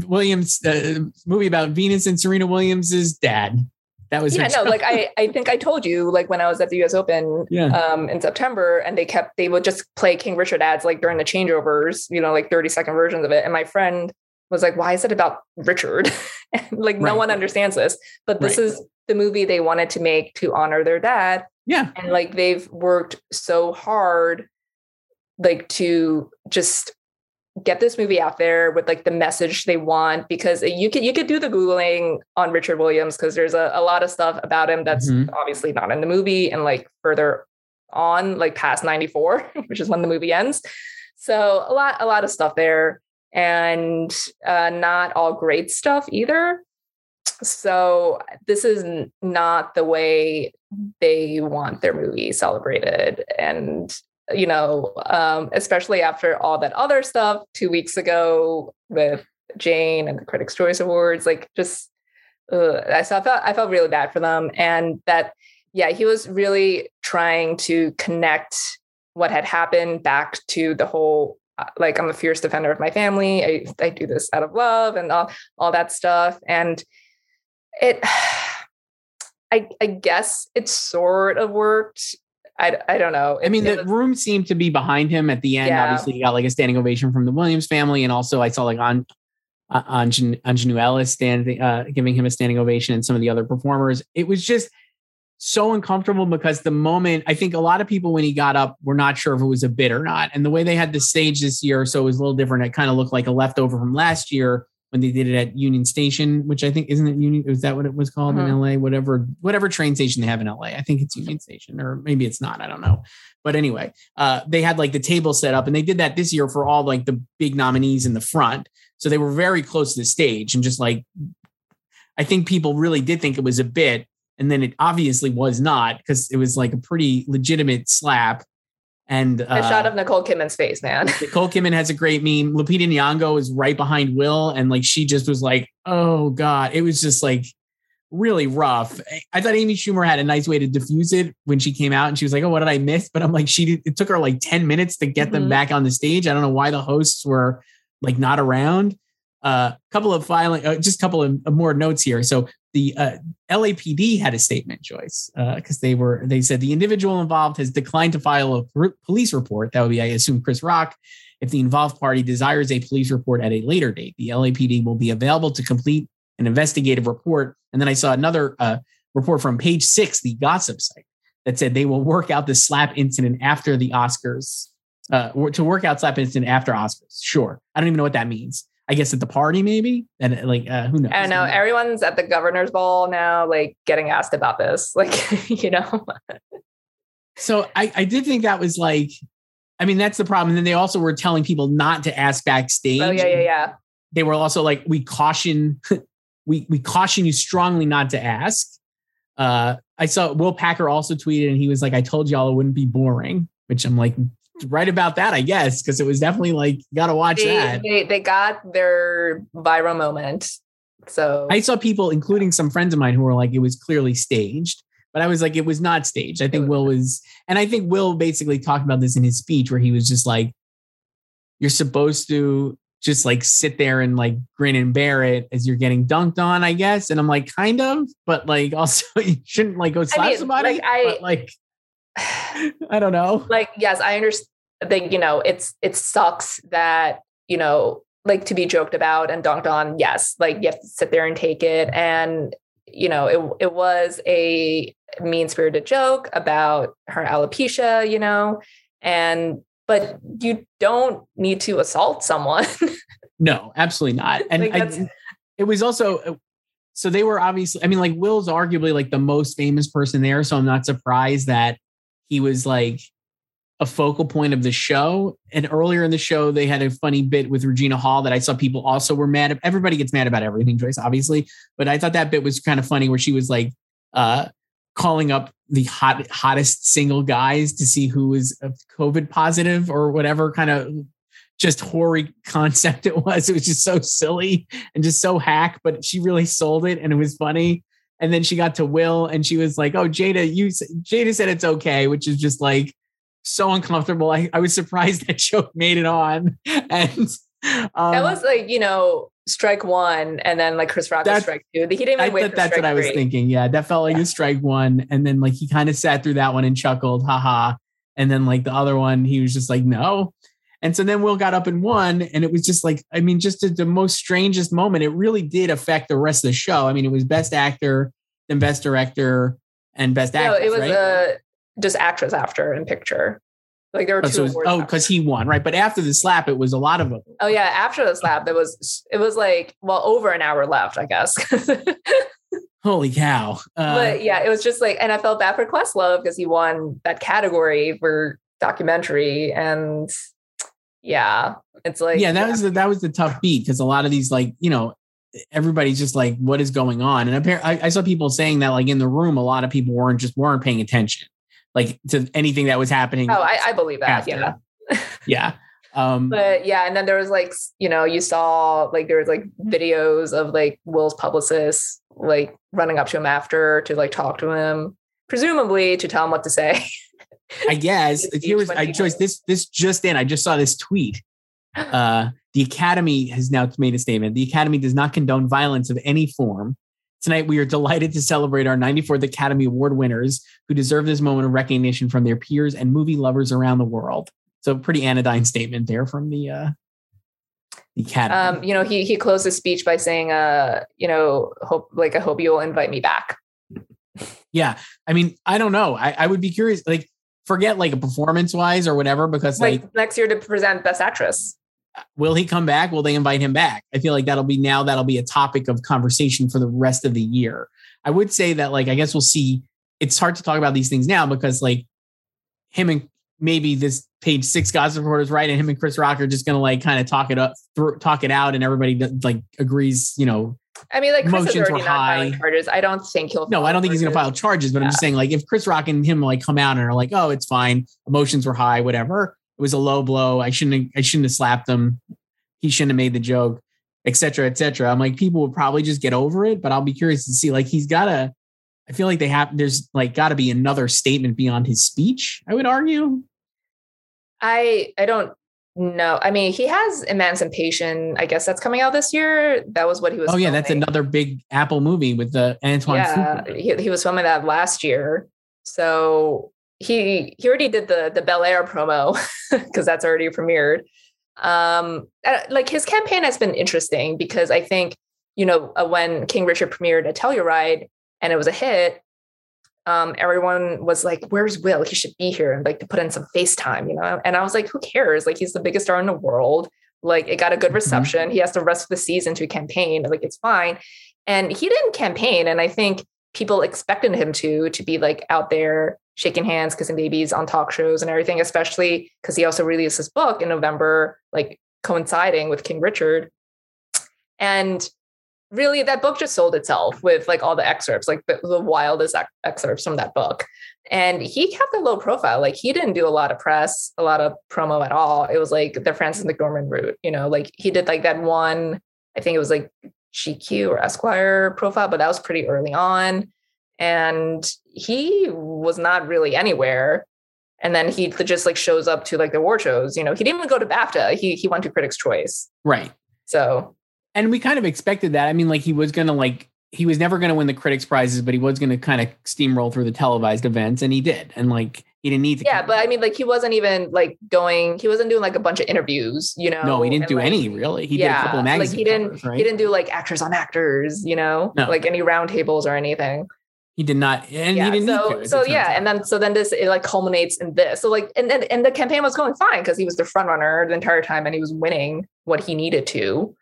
Williams uh, movie about Venus and Serena Williams's dad. That was yeah, no, like I, I think I told you, like when I was at the U.S. Open, yeah. um, in September, and they kept they would just play King Richard ads like during the changeovers, you know, like thirty second versions of it, and my friend was like, "Why is it about Richard?" like right. no one understands this, but this right. is the movie they wanted to make to honor their dad. Yeah, and like they've worked so hard, like to just get this movie out there with like the message they want because you could you could do the googling on richard williams because there's a, a lot of stuff about him that's mm-hmm. obviously not in the movie and like further on like past 94 which is when the movie ends so a lot a lot of stuff there and uh, not all great stuff either. So this is not the way they want their movie celebrated. And you know, um, especially after all that other stuff two weeks ago with Jane and the Critics' Choice Awards, like just uh, I, felt I felt really bad for them, and that yeah, he was really trying to connect what had happened back to the whole like I'm a fierce defender of my family. I I do this out of love and all all that stuff, and it. I, I guess it sort of worked I, I don't know. It, I mean, the was, room seemed to be behind him at the end. Yeah. Obviously, he got like a standing ovation from the Williams family, and also I saw like on on Aunjanue Ellis standing, uh, giving him a standing ovation, and some of the other performers. It was just so uncomfortable because the moment I think a lot of people when he got up were not sure if it was a bit or not, and the way they had the stage this year, so it was a little different. It kind of looked like a leftover from last year when they did it at Union Station, which I think isn't it Union? Is that what it was called in uh-huh. LA? Whatever, whatever train station they have in LA. I think it's Union Station, or maybe it's not. I don't know. But anyway, uh, they had like the table set up, and they did that this year for all like the big nominees in the front. So they were very close to the stage, and just like I think people really did think it was a bit, and then it obviously was not because it was like a pretty legitimate slap and uh, a shot of Nicole Kidman's face, man. Nicole Kidman has a great meme. Lupita Nyong'o is right behind Will, and like she just was like, "Oh God!" It was just like really rough. I thought Amy Schumer had a nice way to diffuse it when she came out, and she was like, "Oh, what did I miss?" But I'm like, she it took her like ten minutes to get mm-hmm. them back on the stage. I don't know why the hosts were like not around. A uh, couple of filing, uh, just a couple of more notes here. So the uh, LAPD had a statement, choice because uh, they were they said the individual involved has declined to file a police report. That would be, I assume, Chris Rock. If the involved party desires a police report at a later date, the LAPD will be available to complete an investigative report. And then I saw another uh, report from page six, the gossip site, that said they will work out the slap incident after the Oscars. Uh, to work out slap incident after Oscars. Sure, I don't even know what that means. I guess at the party, maybe, and like uh, who knows? I don't know. Everyone's at the governor's ball now, like getting asked about this, like you know. so I, I did think that was like, I mean, that's the problem. And then they also were telling people not to ask backstage. Oh yeah, yeah, yeah. They were also like, we caution, we we caution you strongly not to ask. Uh, I saw Will Packer also tweeted, and he was like, "I told y'all it wouldn't be boring," which I'm like, right about that, I guess, because it was definitely like, got to watch they, that. They, they got their viral moment. So I saw people, including some friends of mine, who were like, it was clearly staged. But I was like, it was not staged. I think Will was, and I think Will basically talked about this in his speech where he was just like, you're supposed to just like sit there and like grin and bear it as you're getting dunked on, I guess. And I'm like, kind of, but like also you shouldn't like go slap I mean, somebody. Like I like I don't know. Like, yes, I understand that, you know, it's it sucks that, you know, like to be joked about and dunked on. Yes, like you have to sit there and take it. And, you know, it it was a mean spirited joke about her alopecia, you know, and but you don't need to assault someone. no, absolutely not. And like I, it was also uh, so they were obviously. I mean, like Will's arguably like the most famous person there, so I'm not surprised that he was like a focal point of the show. And earlier in the show, they had a funny bit with Regina Hall that I saw people also were mad. Everybody gets mad about everything, Joyce, obviously. But I thought that bit was kind of funny where she was like, uh, calling up the hot hottest single guys to see who was COVID positive or whatever kind of just hoary concept it was. It was just so silly and just so hack, but she really sold it and it was funny. And then she got to Will and she was like, "Oh, Jada, you Jada said it's okay," which is just like so uncomfortable. I, I was surprised that joke made it on. And um, that was like, you know, strike one and then like Chris Rock was strike two. He didn't even I wait. that's what I was three. thinking. Yeah, that felt like yeah. a strike one. And then like he kind of sat through that one and chuckled, haha. And then like the other one, he was just like, no. And so then Will got up and won. And it was just like, I mean, just the most strangest moment. It really did affect the rest of the show. I mean, it was best actor, then best director, and best actor. No, it was right? uh, just actress after and picture. Like there were oh, two. So oh, because he won, right? But after the slap, it was a lot of them. Oh yeah, after the slap, there was it was like well over an hour left, I guess. Holy cow! Uh, but yeah, it was just like, and I felt bad for Questlove because he won that category for documentary, and yeah, it's like yeah, that yeah. was the, that was the tough beat because a lot of these like you know everybody's just like what is going on, and apparently I, I saw people saying that like in the room, a lot of people weren't just weren't paying attention like to anything that was happening. Oh, I, I believe that. After. Yeah. yeah. Um, but yeah, and then there was like, you know, you saw like there was like videos of like Will's publicist like running up to him after to like talk to him, presumably to tell him what to say. I guess here was I chose this this just in. I just saw this tweet. Uh, the Academy has now made a statement. The Academy does not condone violence of any form Tonight, we are delighted to celebrate our 94th Academy Award winners who deserve this moment of recognition from their peers and movie lovers around the world. So, pretty anodyne statement there from the uh, the Academy. Um, you know, he he closed his speech by saying, uh, you know, hope like I hope you'll invite me back. Yeah, I mean, I don't know. I, I would be curious. Like, forget like a performance wise or whatever, because like, like next year to present Best Actress will he come back? Will they invite him back? I feel like that'll be now that'll be a topic of conversation for the rest of the year. I would say that like I guess we'll see. It's hard to talk about these things now because like him and maybe this page six gossip is right, and him and Chris Rock are just gonna like kind of talk it up, th- talk it out, and everybody like agrees. You know, I mean, like Chris emotions were high. charges. I don't think he'll. No, I don't think he's going to file charges. But yeah. I'm just saying, like, if Chris Rock and him like come out and are like, "Oh, it's fine," emotions were high, whatever it was a low blow. I shouldn't have, I shouldn't have slapped him. He shouldn't have made the joke, etc., etc. I'm like, people will probably just get over it, but I'll be curious to see. Like, he's got to. I feel like they have. There's like got to be another statement beyond his speech. I would argue. I I don't know. I mean, he has Emancipation. I guess that's coming out this year. That was what he was. Oh yeah, filming. that's another big Apple movie with the Antoine. Yeah, he, he was filming that last year. So he he already did the the Bel Air promo because that's already premiered. Um, uh, like his campaign has been interesting because I think you know uh, when King Richard premiered a Telluride, and it was a hit, um, everyone was like, "Where's Will? He should be here," and like to put in some FaceTime, you know. And I was like, "Who cares? Like he's the biggest star in the world. Like it got a good Mm-hmm. reception. He has the rest of the season to campaign. Like it's fine." And he didn't campaign, and I think people expected him to to be like out there shaking hands, kissing babies on talk shows and everything, especially because he also released his book in November, like coinciding with King Richard. And really, that book just sold itself with like all the excerpts, like the, the wildest ex- excerpts from that book. And he kept a low profile. Like he didn't do a lot of press, a lot of promo at all. It was like the Frances McDormand route, you know, like he did like that one, I think it was like GQ or Esquire profile, but that was pretty early on. And he was not really anywhere. And then he just like shows up to like the award shows. You know, he didn't even go to BAFTA. He he went to Critics' Choice. Right. So And we kind of expected that. I mean, like he was gonna like he was never gonna win the critics prizes, but he was gonna kind of steamroll through the televised events, and he did. And like he didn't need to. yeah, but I mean, like he wasn't even like going. He wasn't doing like a bunch of interviews. You know. no, he didn't and, do like, any really. He did a couple of like he didn't. covers, right? He didn't do like actors on actors. You know, No. like any roundtables or anything. He did not, and yeah. he didn't so need to. so yeah, and then so then this it like culminates in this. So like and then and the campaign was going fine because he was the front runner the entire time and he was winning what he needed to.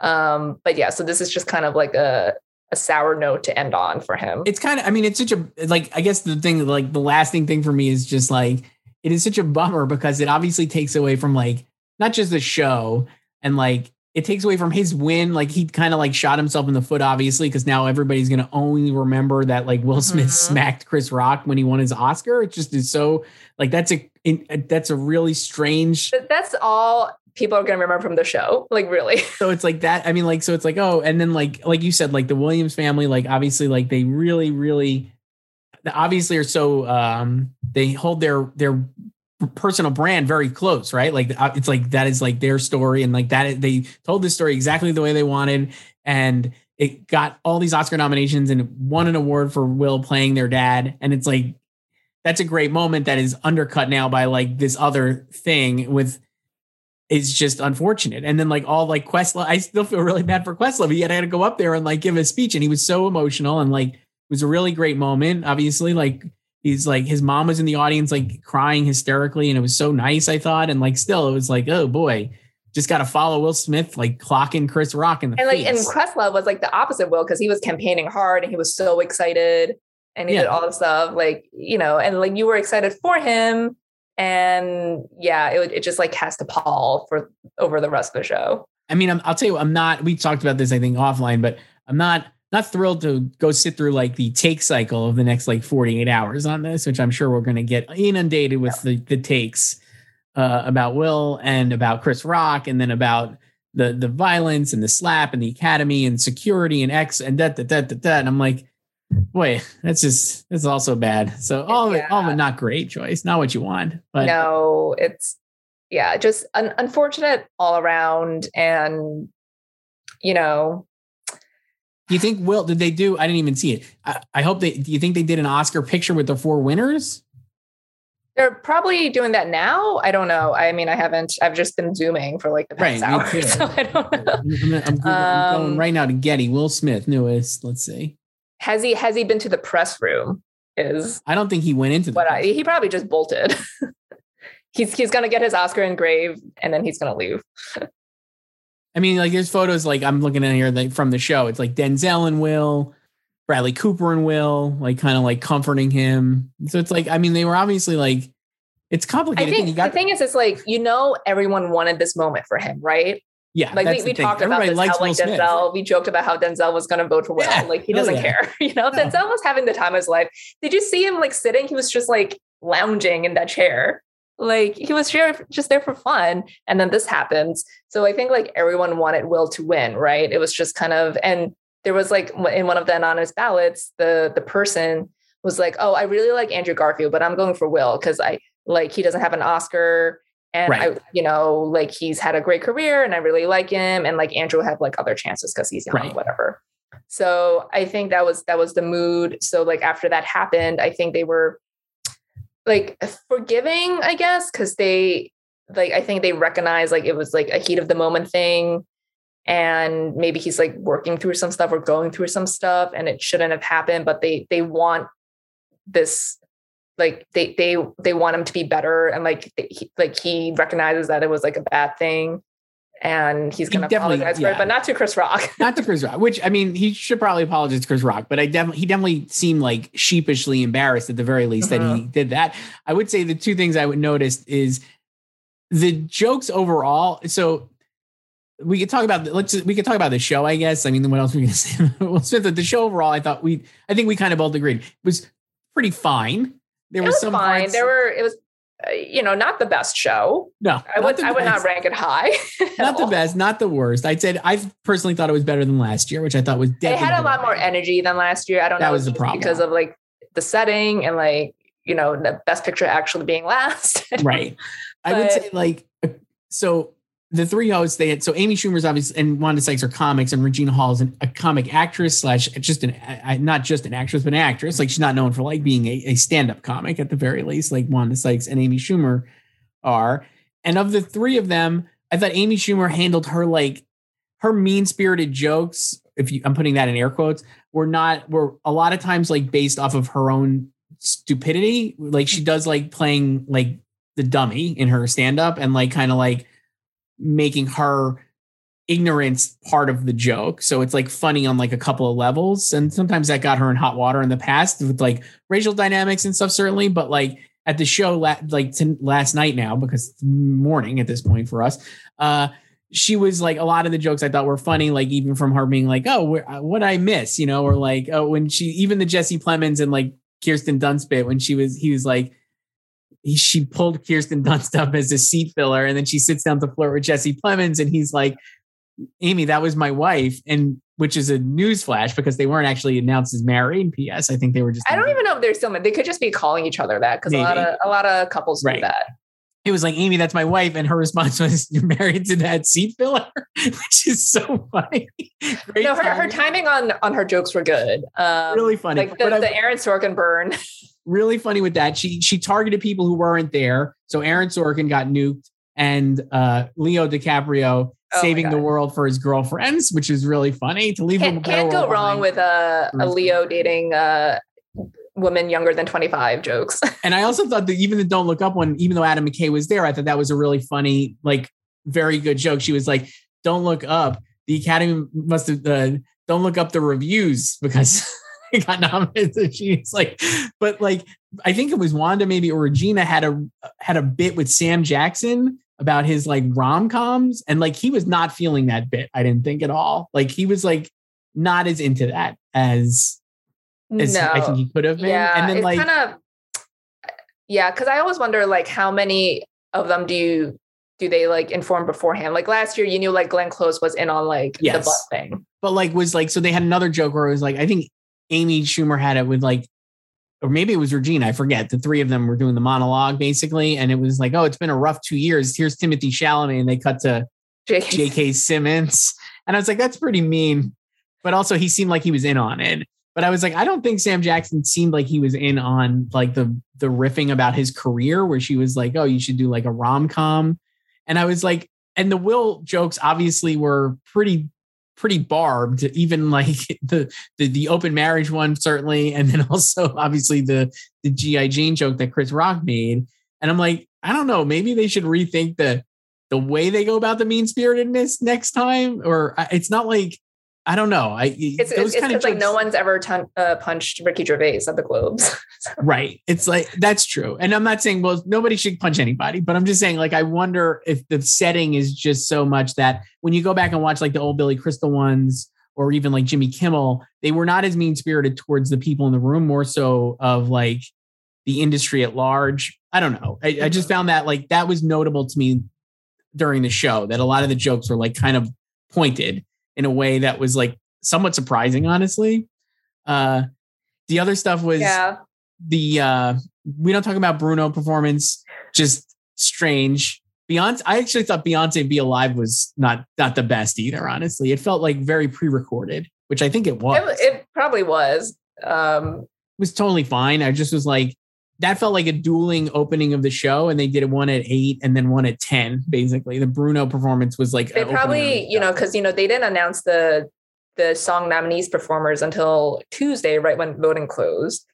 Um, but yeah, so this is just kind of like a a sour note to end on for him. it's kind of. I mean, it's such a like. I guess the thing, like the lasting thing for me is just like it is such a bummer because it obviously takes away from like not just the show and like it takes away from his win. Like he kind of like shot himself in the foot, obviously, because now everybody's gonna only remember that like Will Smith Mhm. smacked Chris Rock when he won his Oscar. It just is so like that's a it, that's a really strange. But that's all people are going to remember from the show. Like really. So it's like that. I mean, like so it's like oh, and then like like you said, like the Williams family, like obviously, like they really really obviously are so um they hold their their personal brand very close right like uh, it's like that is like their story and like that they told this story exactly the way they wanted and it got all these oscar nominations and won an award for will playing their dad and it's like that's a great moment that is undercut now by like this other thing with is just unfortunate. And then like all like Questlove, I still feel really bad for Questlove. He had to go up there and like give a speech and he was so emotional and like it was a really great moment. Obviously, like he's like his mom was in the audience like crying hysterically and it was so nice, I thought. And like still it was like, oh boy, just gotta follow Will Smith, like clocking Chris Rock in the And like and. Questlove was like the opposite Will because he was campaigning hard and he was so excited and he Yeah. did all the stuff like you know and like you were excited for him and yeah it, it just like has to pall for over the rest of the show. I mean, I'm, I'll tell you, I'm not. We talked about this, I think, offline, but I'm not not thrilled to go sit through like the take cycle of the next like 48 hours on this, which I'm sure we're going to get inundated with the the takes uh, about Will and about Chris Rock, and then about the the violence and the slap and the academy and security and X and that that that. that. And I'm like, boy, that's just that's also bad. So all of it, all of it, not great choice, not what you want, but no, it's yeah, just un- unfortunate all around and you know Do you think Will did they do? I didn't even see it. I, I hope they. Do you think they did an Oscar picture with the four winners? they're probably doing that now. I don't know. I mean, I haven't. I've just been zooming for like the Right, past me hour, so I don't know. I'm, I'm, I'm I'm going Um, right now to Getty. Will Smith, newest. Let's see. Has he has he been to the press room? Is I don't think he went into the. what I he probably just bolted. he's he's gonna get his Oscar engraved and then he's gonna leave. I mean, like there's photos. Like I'm looking at here like, from the show. It's like Denzel and Will, Bradley Cooper and Will, like kind of like comforting him. So it's like I mean they were obviously like it's complicated. I think the thing is, it's like you know everyone wanted this moment for him, right? Yeah. Like we, we the thing. talked about Everybody this, how like. Denzel, we joked about how Denzel was gonna vote for Will. Yeah. Like he oh, doesn't yeah. care. You know, No. Denzel was having the time of his life. Did you see him like sitting? He was just like lounging in that chair. Like he was just there for fun. And then this happens. So I think like everyone wanted Will to win, right? It was just kind of and there was like in one of the anonymous ballots, the the person was like, "Oh, I really like Andrew Garfield, but I'm going for Will because I like he doesn't have an Oscar and I, you know, like he's had a great career and I really like him. And like Andrew had like other chances because he's young, Right. whatever. So I think that was that was the mood. So like after that happened, I think they were like forgiving, I guess, because they like I think they recognized like it was like a heat of the moment thing. and maybe he's like working through some stuff or going through some stuff and it shouldn't have happened but they they want this like they they they want him to be better and like he, like he recognizes that it was like a bad thing and he's going to apologize yeah. for it, but not to Chris Rock. not to Chris Rock, which I mean, he should probably apologize to Chris Rock, but I definitely, he definitely seemed like sheepishly embarrassed at the very least that he uh-huh. did that. I would say the two things I would notice is the jokes overall. So we could talk about let's we could talk about the show, I guess. I mean, what else are we gonna say? well, Smith, the show overall, I thought we, I think we kind of both agreed was pretty fine. There was, was some fine. Parts, there were it was uh, you know, not the best show. No, I would I would not rank it high. not the best, not the worst. I'd say I personally thought it was better than last year, which I thought was. It had a lot more energy than last year. I don't that know. That was the problem because of like the setting and like you know the best picture actually being last. right. I would say like uh, so the three hosts they had so Amy Schumer's obviously and Wanda Sykes are comics and Regina Hall is an, a comic actress slash just an not just an actress but an actress. Like she's not known for like being a, a stand up comic at the very least like Wanda Sykes and Amy Schumer are. And of the three of them I thought Amy Schumer handled her like her mean spirited jokes if you I'm putting that in air quotes were not were a lot of times like based off of her own stupidity. Like she does like playing like the dummy in her stand up and like kind of like making her ignorance part of the joke. So it's like funny on like a couple of levels. And sometimes that got her in hot water in the past with like racial dynamics and stuff, certainly. But like at the show, like to last night now, because morning at this point for us, uh, she was like a lot of the jokes I thought were funny, like even from her being like, "Oh, uh, what I miss," you know, or like, "Oh, when she even the Jesse Plemons and like Kirsten Dunst bit when she was he was like, he, she pulled Kirsten Dunst up as a seat filler, and then she sits down to flirt with Jesse Plemons, and he's like, "Amy, that was my wife," and which is a news flash because they weren't actually announced as married. P.S. I think they were just. I don't even know if they're still. married. They could just be calling each other that because a lot of a lot of couples right. do that. It was like Amy, that's my wife, and her response was, "You're married to that seat filler," which is so funny. Great no, her, timing. her timing on on her jokes were good. Um, really funny, like the, the Aaron Sorkin burn. really funny with that. She she targeted people who weren't there. So Aaron Sorkin got nuked, and uh, Leo DiCaprio oh saving the world for his girlfriends, which is really funny. To leave can't, can't go wrong with a, a Leo dating a woman younger than 25 jokes. and I also thought that even the Don't Look Up one, even though Adam McKay was there, I thought that was a really funny, like very good joke. She was like, "Don't look up." The Academy must have uh, don't look up the reviews because got nominated. She's like, but like, I think it was Wanda maybe or Regina had a had a bit with Sam Jackson about his like rom coms, and like he was not feeling that bit. I didn't think at all. Like he was like not as into that as as no. I think he could have been. Yeah, and then like kind of yeah, because I always wonder like how many of them do you do they like inform beforehand? Like last year, you knew like Glenn Close was in on like yes. the butt thing. But like was like so they had another joke where it was like I think Amy Schumer had it with like, or maybe it was Regina, I forget. The three of them were doing the monologue basically. And it was like, oh, it's been a rough two years. Here's Timothée Chalamet. And they cut to J.K. Simmons. And I was like, that's pretty mean. But also, he seemed like he was in on it. But I was like, I don't think Sam Jackson seemed like he was in on like the the riffing about his career, where she was like, "Oh, you should do like a rom com," and I was like, and the Will jokes obviously were pretty pretty barbed, even like the, the the open marriage one, certainly, and then also obviously the the GI Jane joke that Chris Rock made. And I'm like, I don't know, maybe they should rethink the the way they go about the mean spiritedness next time. Or uh, it's not like I don't know. I it's it's, it's like no one's ever ton, uh, punched Ricky Gervais at the Globes. right. It's like that's true. And I'm not saying well nobody should punch anybody, but I'm just saying like I wonder if the setting is just so much that when you go back and watch like the old Billy Crystal ones or even like Jimmy Kimmel, they were not as mean spirited towards the people in the room, more so of like the industry at large. I don't know. I, I just found that like that was notable to me during the show that a lot of the jokes were like kind of pointed in a way that was like somewhat surprising, honestly. Uh, the other stuff was yeah. the uh, we don't talk about Bruno performance, just strange. Beyonce, I actually thought Beyonce Be Alive was not not the best either. Honestly, it felt like very pre-recorded, which I think it was. It, it probably was. Um, it was totally fine. I just was like, that felt like a dueling opening of the show, and they did one at eight and then one at ten. Basically, the Bruno performance was like they probably you know because you know they didn't announce the the song nominees performers until Tuesday, right when voting closed.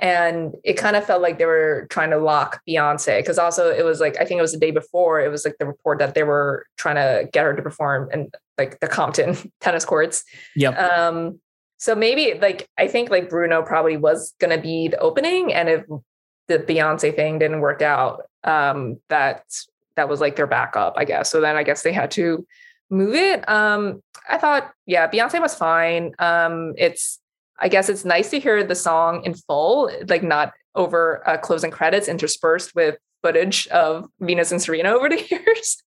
And it kind of felt like they were trying to lock Beyonce because also it was like I think it was the day before it was like the report that they were trying to get her to perform in like the Compton tennis courts. Yep. Um, so maybe like I think like Bruno probably was gonna be the opening, and if the Beyonce thing didn't work out, um, that that was like their backup, I guess. So then I guess they had to move it. Um, I thought, yeah, Beyonce was fine. Um, it's I guess it's nice to hear the song in full, like not over uh, closing credits interspersed with footage of Venus and Serena over the years,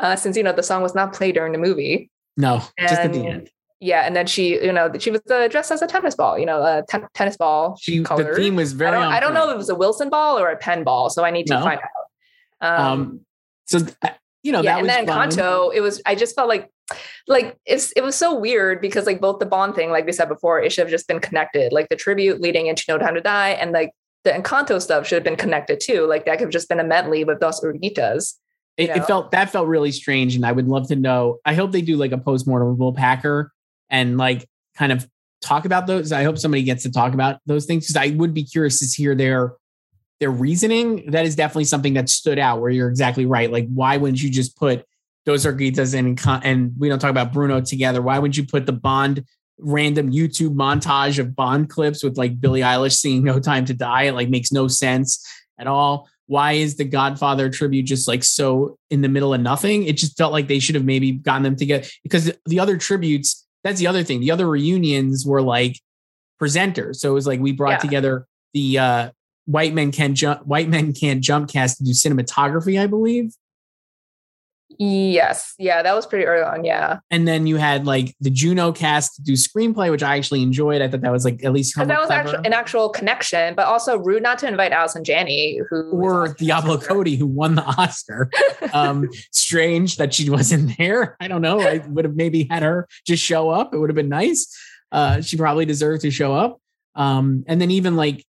uh, since you know the song was not played during the movie. No, and, just at the end. Yeah, and then she, you know, she was uh, dressed as a tennis ball, you know, a ten- tennis ball. She colored. the theme was very. I don't, I don't, know if it was a Wilson ball or a Penn ball, so I need to no. find out. Um, um so you know, yeah, and then fun. Encanto, it was. I just felt like, like it's it was so weird because like both the Bond thing, like we said before, it should have just been connected. Like the tribute leading into No Time to Die, and like the Encanto stuff should have been connected too. Like that could have just been a medley with Dos Oruguitas. It, it, felt that felt really strange, and I would love to know. I hope they do like a postmortem of Will Packer and like kind of talk about those. I hope somebody gets to talk about those things because I would be curious to hear their their reasoning. That is definitely something that stood out. Where you're exactly right. Like, why wouldn't you just put Dos Oruguitas and and we don't talk about Bruno together? Why wouldn't you put the Bond random YouTube montage of Bond clips with like Billie Eilish singing "No Time to Die"? It like makes no sense at all. Why is the Godfather tribute just like so in the middle of nothing? It just felt like they should have maybe gotten them together because the other tributes that's the other thing. The other reunions were like presenters. So it was like we brought yeah. together the uh, white men can jump white men can't jump cast to do cinematography, I believe. Yes. Yeah, that was pretty early on. Yeah. And then you had like the Juno cast do screenplay, which I actually enjoyed. I thought that was like at least that was actually an actual connection, but also rude not to invite Allison Janney, who or Diablo Cody, who won the Oscar. um, strange that she wasn't there. I don't know. I would have maybe had her just show up. It would have been nice. Uh, she probably deserved to show up. Um, and then even like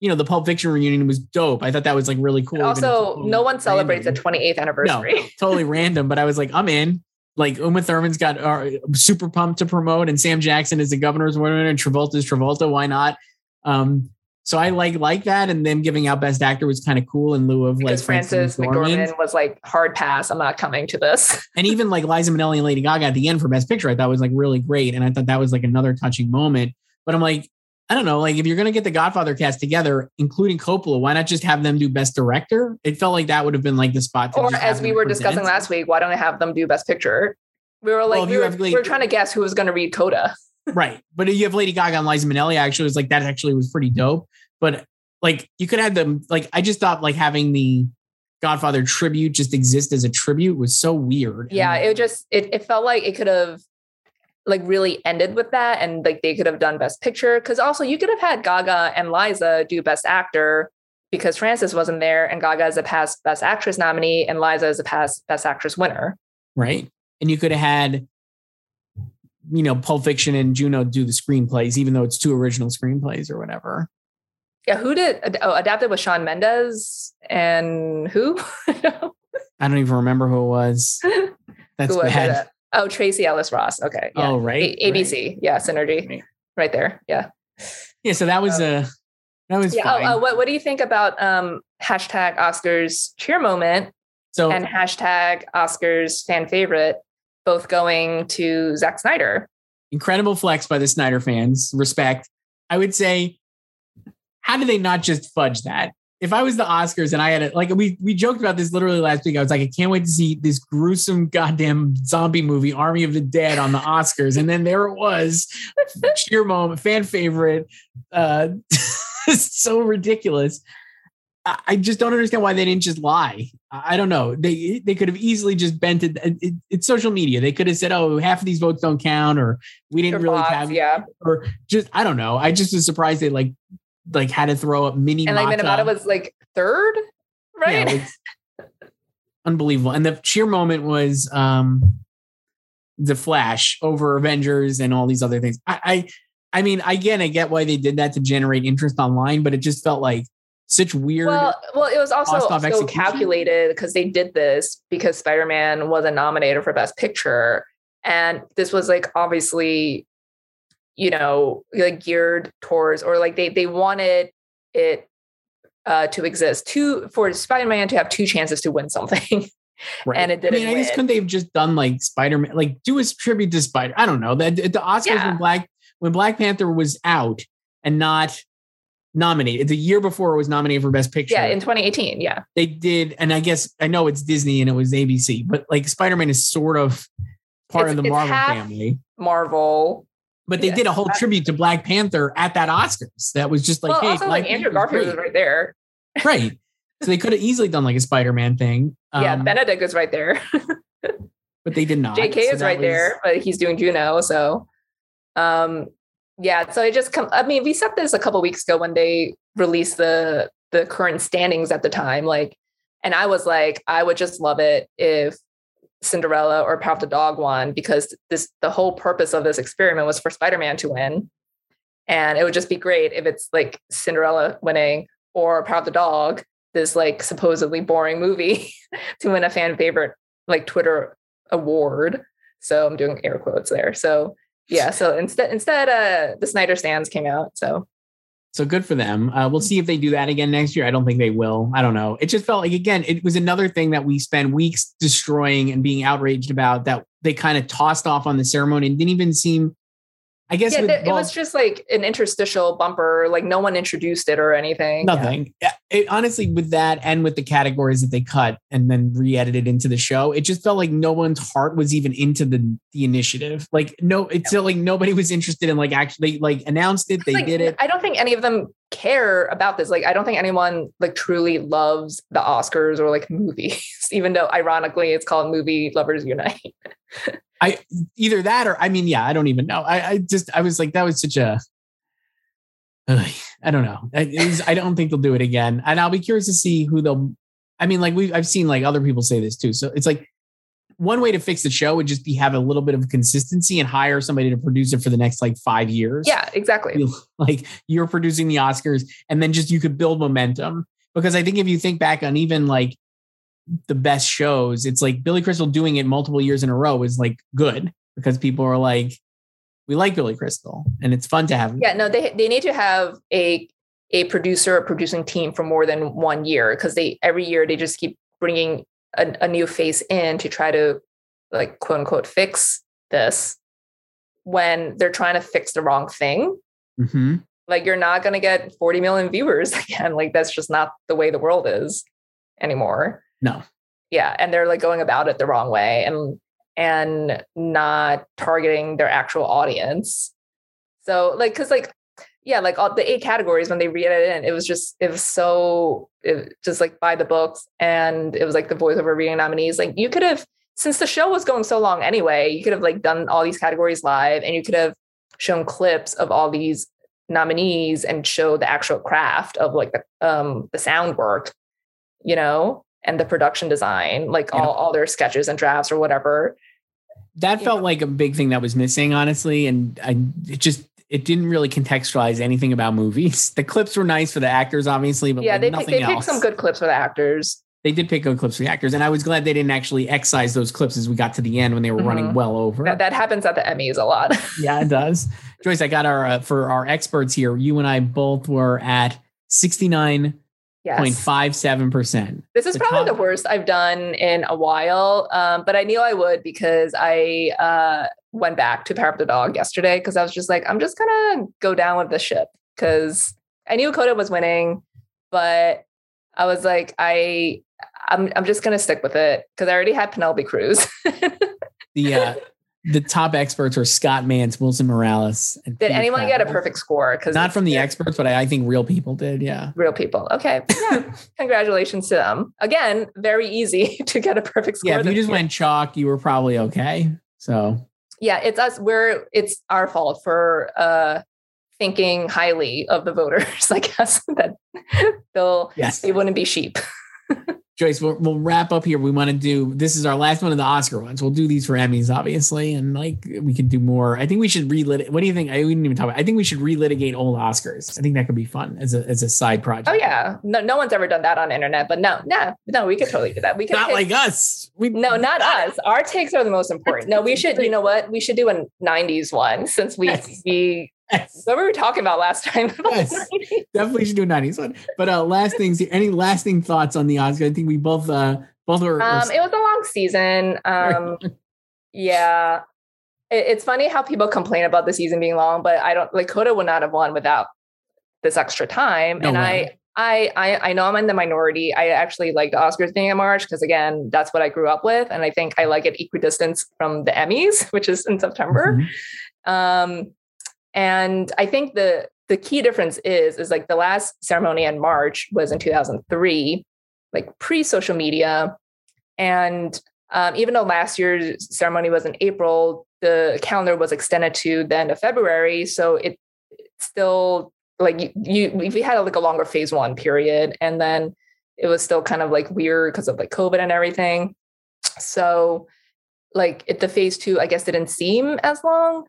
you know, the Pulp Fiction reunion was dope. I thought that was like really cool. also, no one celebrates random. the 28th anniversary. No, totally random, but I was like, I'm in. Like Uma Thurman's got uh, super pumped to promote, and Sam Jackson is the governor's winner, and Travolta's Travolta. Why not? Um, so I like like that, and them giving out Best Actor was kind of cool in lieu of because like Frances McDormand was like hard pass. I'm not coming to this. and even like Liza Minnelli and Lady Gaga at the end for Best Picture, I thought was like really great, and I thought that was like another touching moment. But I'm like, I don't know, like if you're going to get the Godfather cast together, including Coppola, why not just have them do Best Director? It felt like that would have been like the spot. or as we were discussing last week, why don't I have them do Best Picture? We were like, well, we, were, we were trying to guess who was going to read Coda. right, but you have Lady Gaga and Liza Minnelli. Actually, was like that. Actually, was pretty dope. But like, you could have them. Like, I just thought like having the Godfather tribute just exist as a tribute was so weird. Yeah, it just it, it felt like it could have like really ended with that and like they could have done best picture because also you could have had gaga and liza do best actor because frances wasn't there and gaga is a past best actress nominee and liza is a past best actress winner. Right? And you could have had you know pulp fiction and juno do the screenplays even though it's two original screenplays or whatever. Yeah who did oh adapted with shawn mendes and who? I don't even remember who it was. That's who bad Oh, Tracee Ellis Ross. Okay. Yeah. Oh, right. A- ABC. Right. Yeah. Synergy. Right there. Yeah. Yeah. So that was a, uh, that was yeah. Oh, uh, what, what do you think about um, hashtag Oscars cheer moment so, and hashtag Oscars fan favorite both going to Zack Snyder? Incredible flex by the Snyder fans. Respect. I would say, how do they not just fudge that? If I was the Oscars and I had it, like we we joked about this literally last week. I was like, I can't wait to see this gruesome goddamn zombie movie, Army of the Dead, on the Oscars, and then there it was, cheer moment, fan favorite, uh, so ridiculous. I, I just don't understand why they didn't just lie. I don't know. They they could have easily just bent it. it it's social media. They could have said, "Oh, half of these votes don't count," or "We didn't really bots, have," yeah, or just I don't know. I just was surprised they like like had to throw up mini and like Minamata was like third, right? Yeah, unbelievable. And the cheer moment was um the Flash over Avengers and all these other things. I, I I mean, again, I get why they did that to generate interest online, but it just felt like such weird. Well, well, it was also so execution? calculated because they did this because Spider-Man wasn't nominated for Best Picture, and this was like obviously, you know, like geared towards or like they they wanted it uh, to exist two for Spider-Man to have two chances to win something. right. and it didn't I mean guess win. couldn't they have just done like Spider Man, like do a tribute to Spider? I don't know. The, the Oscars Yeah. when Black when Black Panther was out and not nominated the year before it was nominated for Best Picture. yeah, in 2018. Yeah, they did, and I guess I know it's Disney and it was ABC, but like Spider Man is sort of part It's- of the Marvel family. Marvel. But they yeah. did a whole tribute to Black Panther at that Oscars. That was just like, well, hey, also like Andrew Garfield was great. right there. right. So they could have easily done like a Spider Man thing. yeah, um, Benedict is right there. but they did not. JK So is right was- there, but he's doing Juno. So, um, yeah. So I just come. I mean, we said this a couple weeks ago when they released the the current standings at the time. Like, and I was like, I would just love it if Cinderella or of the Dog won because this the whole purpose of this experiment was for Spider Man to win, and it would just be great if it's like Cinderella winning or of the Dog, this like supposedly boring movie, to win a fan favorite like Twitter award. So I'm doing air quotes there. So yeah. So instead, instead, uh, the Snyder stands came out. So So good for them. Uh, we'll see if they do that again next year. I don't think they will. I don't know. It just felt like again, it was another thing that we spent weeks destroying and being outraged about that they kind of tossed off on the ceremony and didn't even seem. I guess yeah, it was just like an interstitial bumper. Like no one introduced it or anything. Nothing. Yeah, It, honestly, with that and with the categories that they cut and then re-edited into the show, it just felt like no one's heart was even into the the initiative. Like no, it's felt like nobody was interested in like actually like announced it. They Like, did it. I don't think any of them care about this. Like, I don't think anyone like truly loves the Oscars or like movies, even though ironically it's called Movie Lovers Unite. I either that or I mean, yeah, I don't even know. I, I just I was like, that was such a. I don't know. I, was- I don't think they'll do it again, and I'll be curious to see who they'll. I mean, like we I've seen like other people say this too. So it's like one way to fix the show would just be have a little bit of consistency and hire somebody to produce it for the next like five years. Yeah, exactly. like you're producing the Oscars, and then just you could build momentum. Because I think if you think back on even like the best shows, it's like Billy Crystal doing it multiple years in a row is like good because people are like, we like Billy Crystal, and it's fun to have. Yeah, no, they they need to have a a producer or producing team for more than one year because they every year they just keep bringing a, a new face in to try to like quote unquote fix this when they're trying to fix the wrong thing. hmm Like you're not going to get 40 million viewers again. Like that's just not the way the world is anymore. No. Yeah, and they're like going about it the wrong way and and not targeting their actual audience. So like cuz like yeah, like all the eight categories when they read it in, it was just it was so it, just like by the books and it was like the voiceover reading nominees. Like you could have since the show was going so long anyway, you could have like done all these categories live and you could have shown clips of all these nominees and show the actual craft of like the um the sound work, you know, and the production design, like Yeah. all, all their sketches and drafts or whatever. That Yeah. felt like a big thing that was missing, honestly, and I it just it didn't really contextualize anything about movies. The clips were nice for the actors, obviously, but yeah, like they pick, nothing they picked some good clips for the actors. They did pick good clips for the actors, and I was glad they didn't actually excise those clips as we got to the end when they were running Mhm. well over. That, that happens at the Emmys a lot. yeah, it does. Joyce, I got our uh, for our experts here. You and I both were at sixty nine point yes. five seven percent. This is The probably top- the worst I've done in a while, um, but I knew I would because I uh, went back to Power of the Dog yesterday because I was just like, I'm just gonna go down with the ship because I knew Coda was winning, but I was like, I, I'm, I'm just gonna stick with it because I already had Penelope Cruz. The uh, the top experts are Scott Mantz, Wilson Morales. And Did Peter anyone get a perfect score? Because Not from the experts, but I, I think real people did. Yeah. real people. Okay, yeah. Congratulations to them. Again, very easy to get a perfect score. Yeah. If you just year. went chalk, you were probably okay. So yeah it's us we're it's our fault for uh thinking highly of the voters i guess that they'll yes. they wouldn't be sheep Joyce, we'll, we'll wrap up here. We want to do this is our last one of the Oscar ones. We'll do these for Emmys, obviously, and like we can do more. I think we should relit. What do you think? I didn't even talk about. I think we should relitigate old Oscars. I think that could be fun as a as a side project. Oh yeah, no, no one's ever done that on internet, but no, no, no, we could totally do that. We could not like us. We no, not us. Our takes are the most important. No, we should. You know what? We should do a '90s one since we yes. we Yes. What were we talking about last time? yes, definitely should do a 90s one. But uh, last things, any lasting thoughts on the Oscars? I think we both uh both were. Um, it was a long season. Um, yeah, it, it's funny how people complain about the season being long, but I don't like Coda would not have won without this extra time. No and way. I, I, I know I'm in the minority. I actually like the Oscars being in March because again, that's what I grew up with, and I think I like it equidistant from the Emmys, which is in September. Mm-hmm. Um, and I think the the key difference is is like the last ceremony in March was in 2003, like pre social media, and um, even though last year's ceremony was in April, the calendar was extended to the end of February, so it still like you, you we had like a longer phase one period, and then it was still kind of like weird because of like COVID and everything. So like it, the phase two, I guess, didn't seem as long.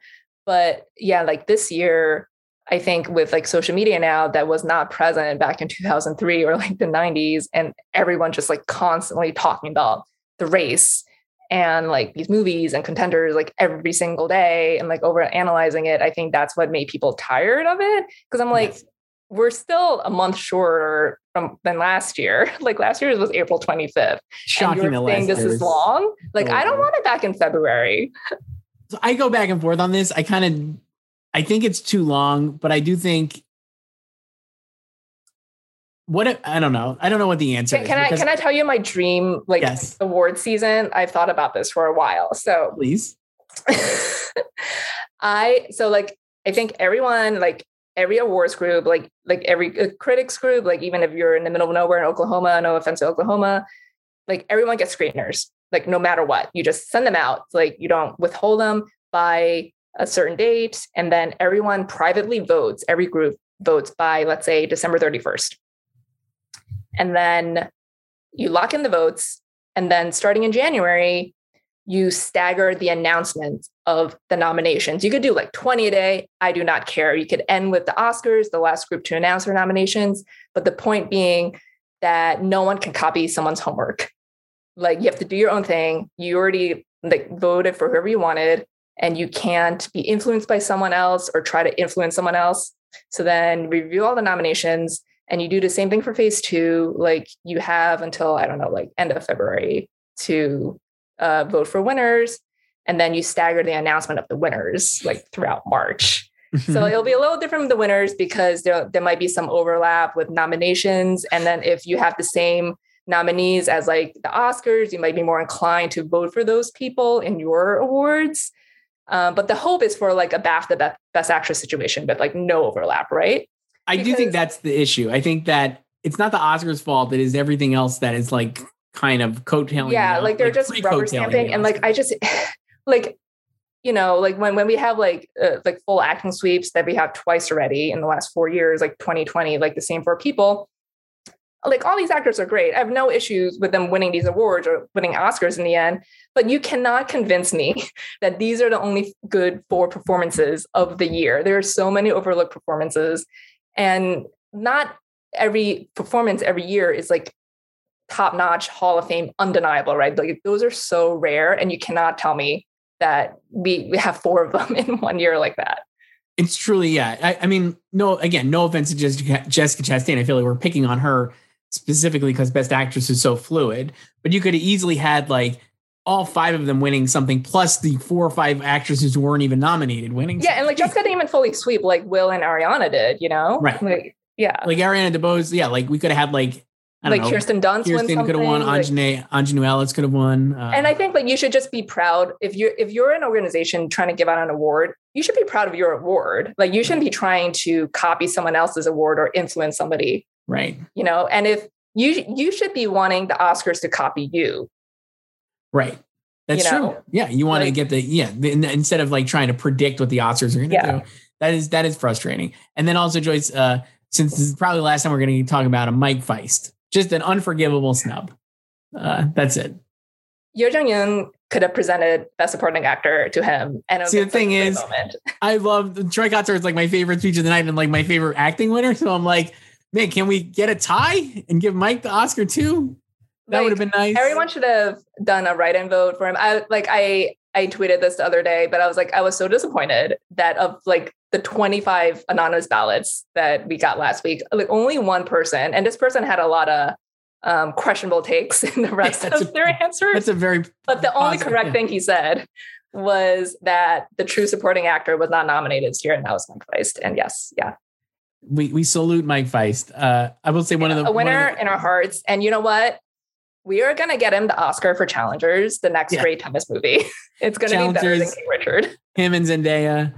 But yeah, like this year, I think with like social media now that was not present back in 2003 or like the 90s, and everyone just like constantly talking about the race and like these movies and contenders like every single day and like over analyzing it. I think that's what made people tired of it. Cause I'm like, yes. we're still a month shorter from than last year. Like last year's was April 25th. Shocking and you're saying this is long. Like, oh, I don't want it back in February. So I go back and forth on this. I kind of I think it's too long, but I do think what if, I don't know. I don't know what the answer can, can I can I tell you my dream like yes. award season? I've thought about this for a while. So please. I so like I think everyone like every awards group, like like every uh, critics group, like even if you're in the middle of nowhere in Oklahoma, no offense to Oklahoma, like everyone gets screeners like no matter what you just send them out like you don't withhold them by a certain date and then everyone privately votes every group votes by let's say december 31st and then you lock in the votes and then starting in january you stagger the announcements of the nominations. You could do like 20 a day. I do not care. You could end with the oscars the last group to announce their nominations. But the point being that no one can copy someone's homework like you have to do your own thing. You already like voted for whoever you wanted, and you can't be influenced by someone else or try to influence someone else. So then review all the nominations and you do the same thing for phase two. Like you have until I don't know, like end of February to uh, vote for winners, and then you stagger the announcement of the winners like throughout March. so it'll be a little different with the winners because there, there might be some overlap with nominations. And then if you have the same nominees as like the Oscars, you might be more inclined to vote for those people in your awards. Um, but the hope is for like a BAFTA Best Actress situation, but like no overlap, right? I because, do think that's the issue. I think that it's not the Oscars' fault; it is everything else that is like kind of coattailing. Yeah, like they're like just rubber stamping, and like I just like you know like when when we have like uh, like full acting sweeps that we have twice already in the last four years, like 2020, like the same four people like all these actors are great. I have no issues with them winning these awards or winning Oscars in the end, but you cannot convince me that these are the only good four performances of the year. There are so many overlooked performances, and not every performance every year is like top notch Hall of Fame, undeniable, right? Like those are so rare, and you cannot tell me that we, we have four of them in one year like that. It's truly, yeah. I, I mean, no, again, no offense to Jessica, Jessica Chastain. I feel like we're picking on her specifically because Best Actress is so fluid. But you could have easily had like all five of them winning something, plus the four or five actresses who weren't even nominated winning. Yeah, something. and like Jessica didn't even fully sweep like Will and Ariana did. You know, right? Like, yeah, like Ariana DeBose. Yeah, like we could have had like. like know, Kirsten Dunst Kirsten could have won. Like, Aunjanue, Aunjanue Ellis could have won. Uh, and I think like you should just be proud if you're if you're an organization trying to give out an award, you should be proud of your award. Like you shouldn't be trying to copy someone else's award or influence somebody. Right. You know, and if you you should be wanting the Oscars to copy you. Right. That's you know? true. Yeah, you want like, to get the yeah instead of like trying to predict what the Oscars are going to yeah. do. That is that is frustrating. And then also Joyce, uh, since this is probably the last time we're going to talk about a Mike Faist, just an unforgivable snub. Uh, that's it. Yo Jung Yoon could have presented Best Supporting Actor to him, and See, the thing is, moment. I love Troy Kotsur is like my favorite speech of the night and like my favorite acting winner. So I'm like, man, can we get a tie and give Mike the Oscar too? That like, would have been nice. Everyone should have done a write-in vote for him. I like I I tweeted this the other day, but I was like, I was so disappointed that of like the 25 anonymous ballots that we got last week, like only one person, and this person had a lot of um, questionable takes in the rest yeah, of a, their answers. That's a very but the only correct yeah. thing he said was that the true supporting actor was not nominated here, and that was Mike. And yes, yeah. We we salute Mike Faist. Uh, I will say one of the a winner the, in our hearts. And you know what? We are gonna get him the Oscar for Challengers, the next yeah. great tennis movie. it's gonna be better than King Richard. Him and Zendaya.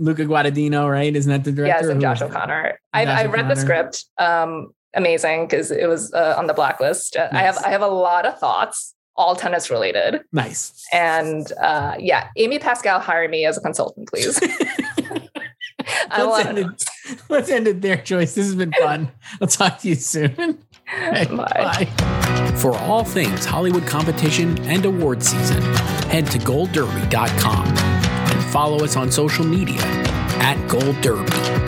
Luca Guadagnino, right? Isn't that the director? Yes, and Josh O'Connor. I, I read O'Connor. the script. Um, amazing because it was uh, on the blacklist. Nice. Uh, I have I have a lot of thoughts, all tennis related. Nice. And uh, yeah, Amy Pascal, hire me as a consultant, please. end it, let's end it there, Joyce. This has been fun. I'll talk to you soon. Bye. Bye. For all things Hollywood competition and award season, head to goldderby.com and follow us on social media at Gold Derby.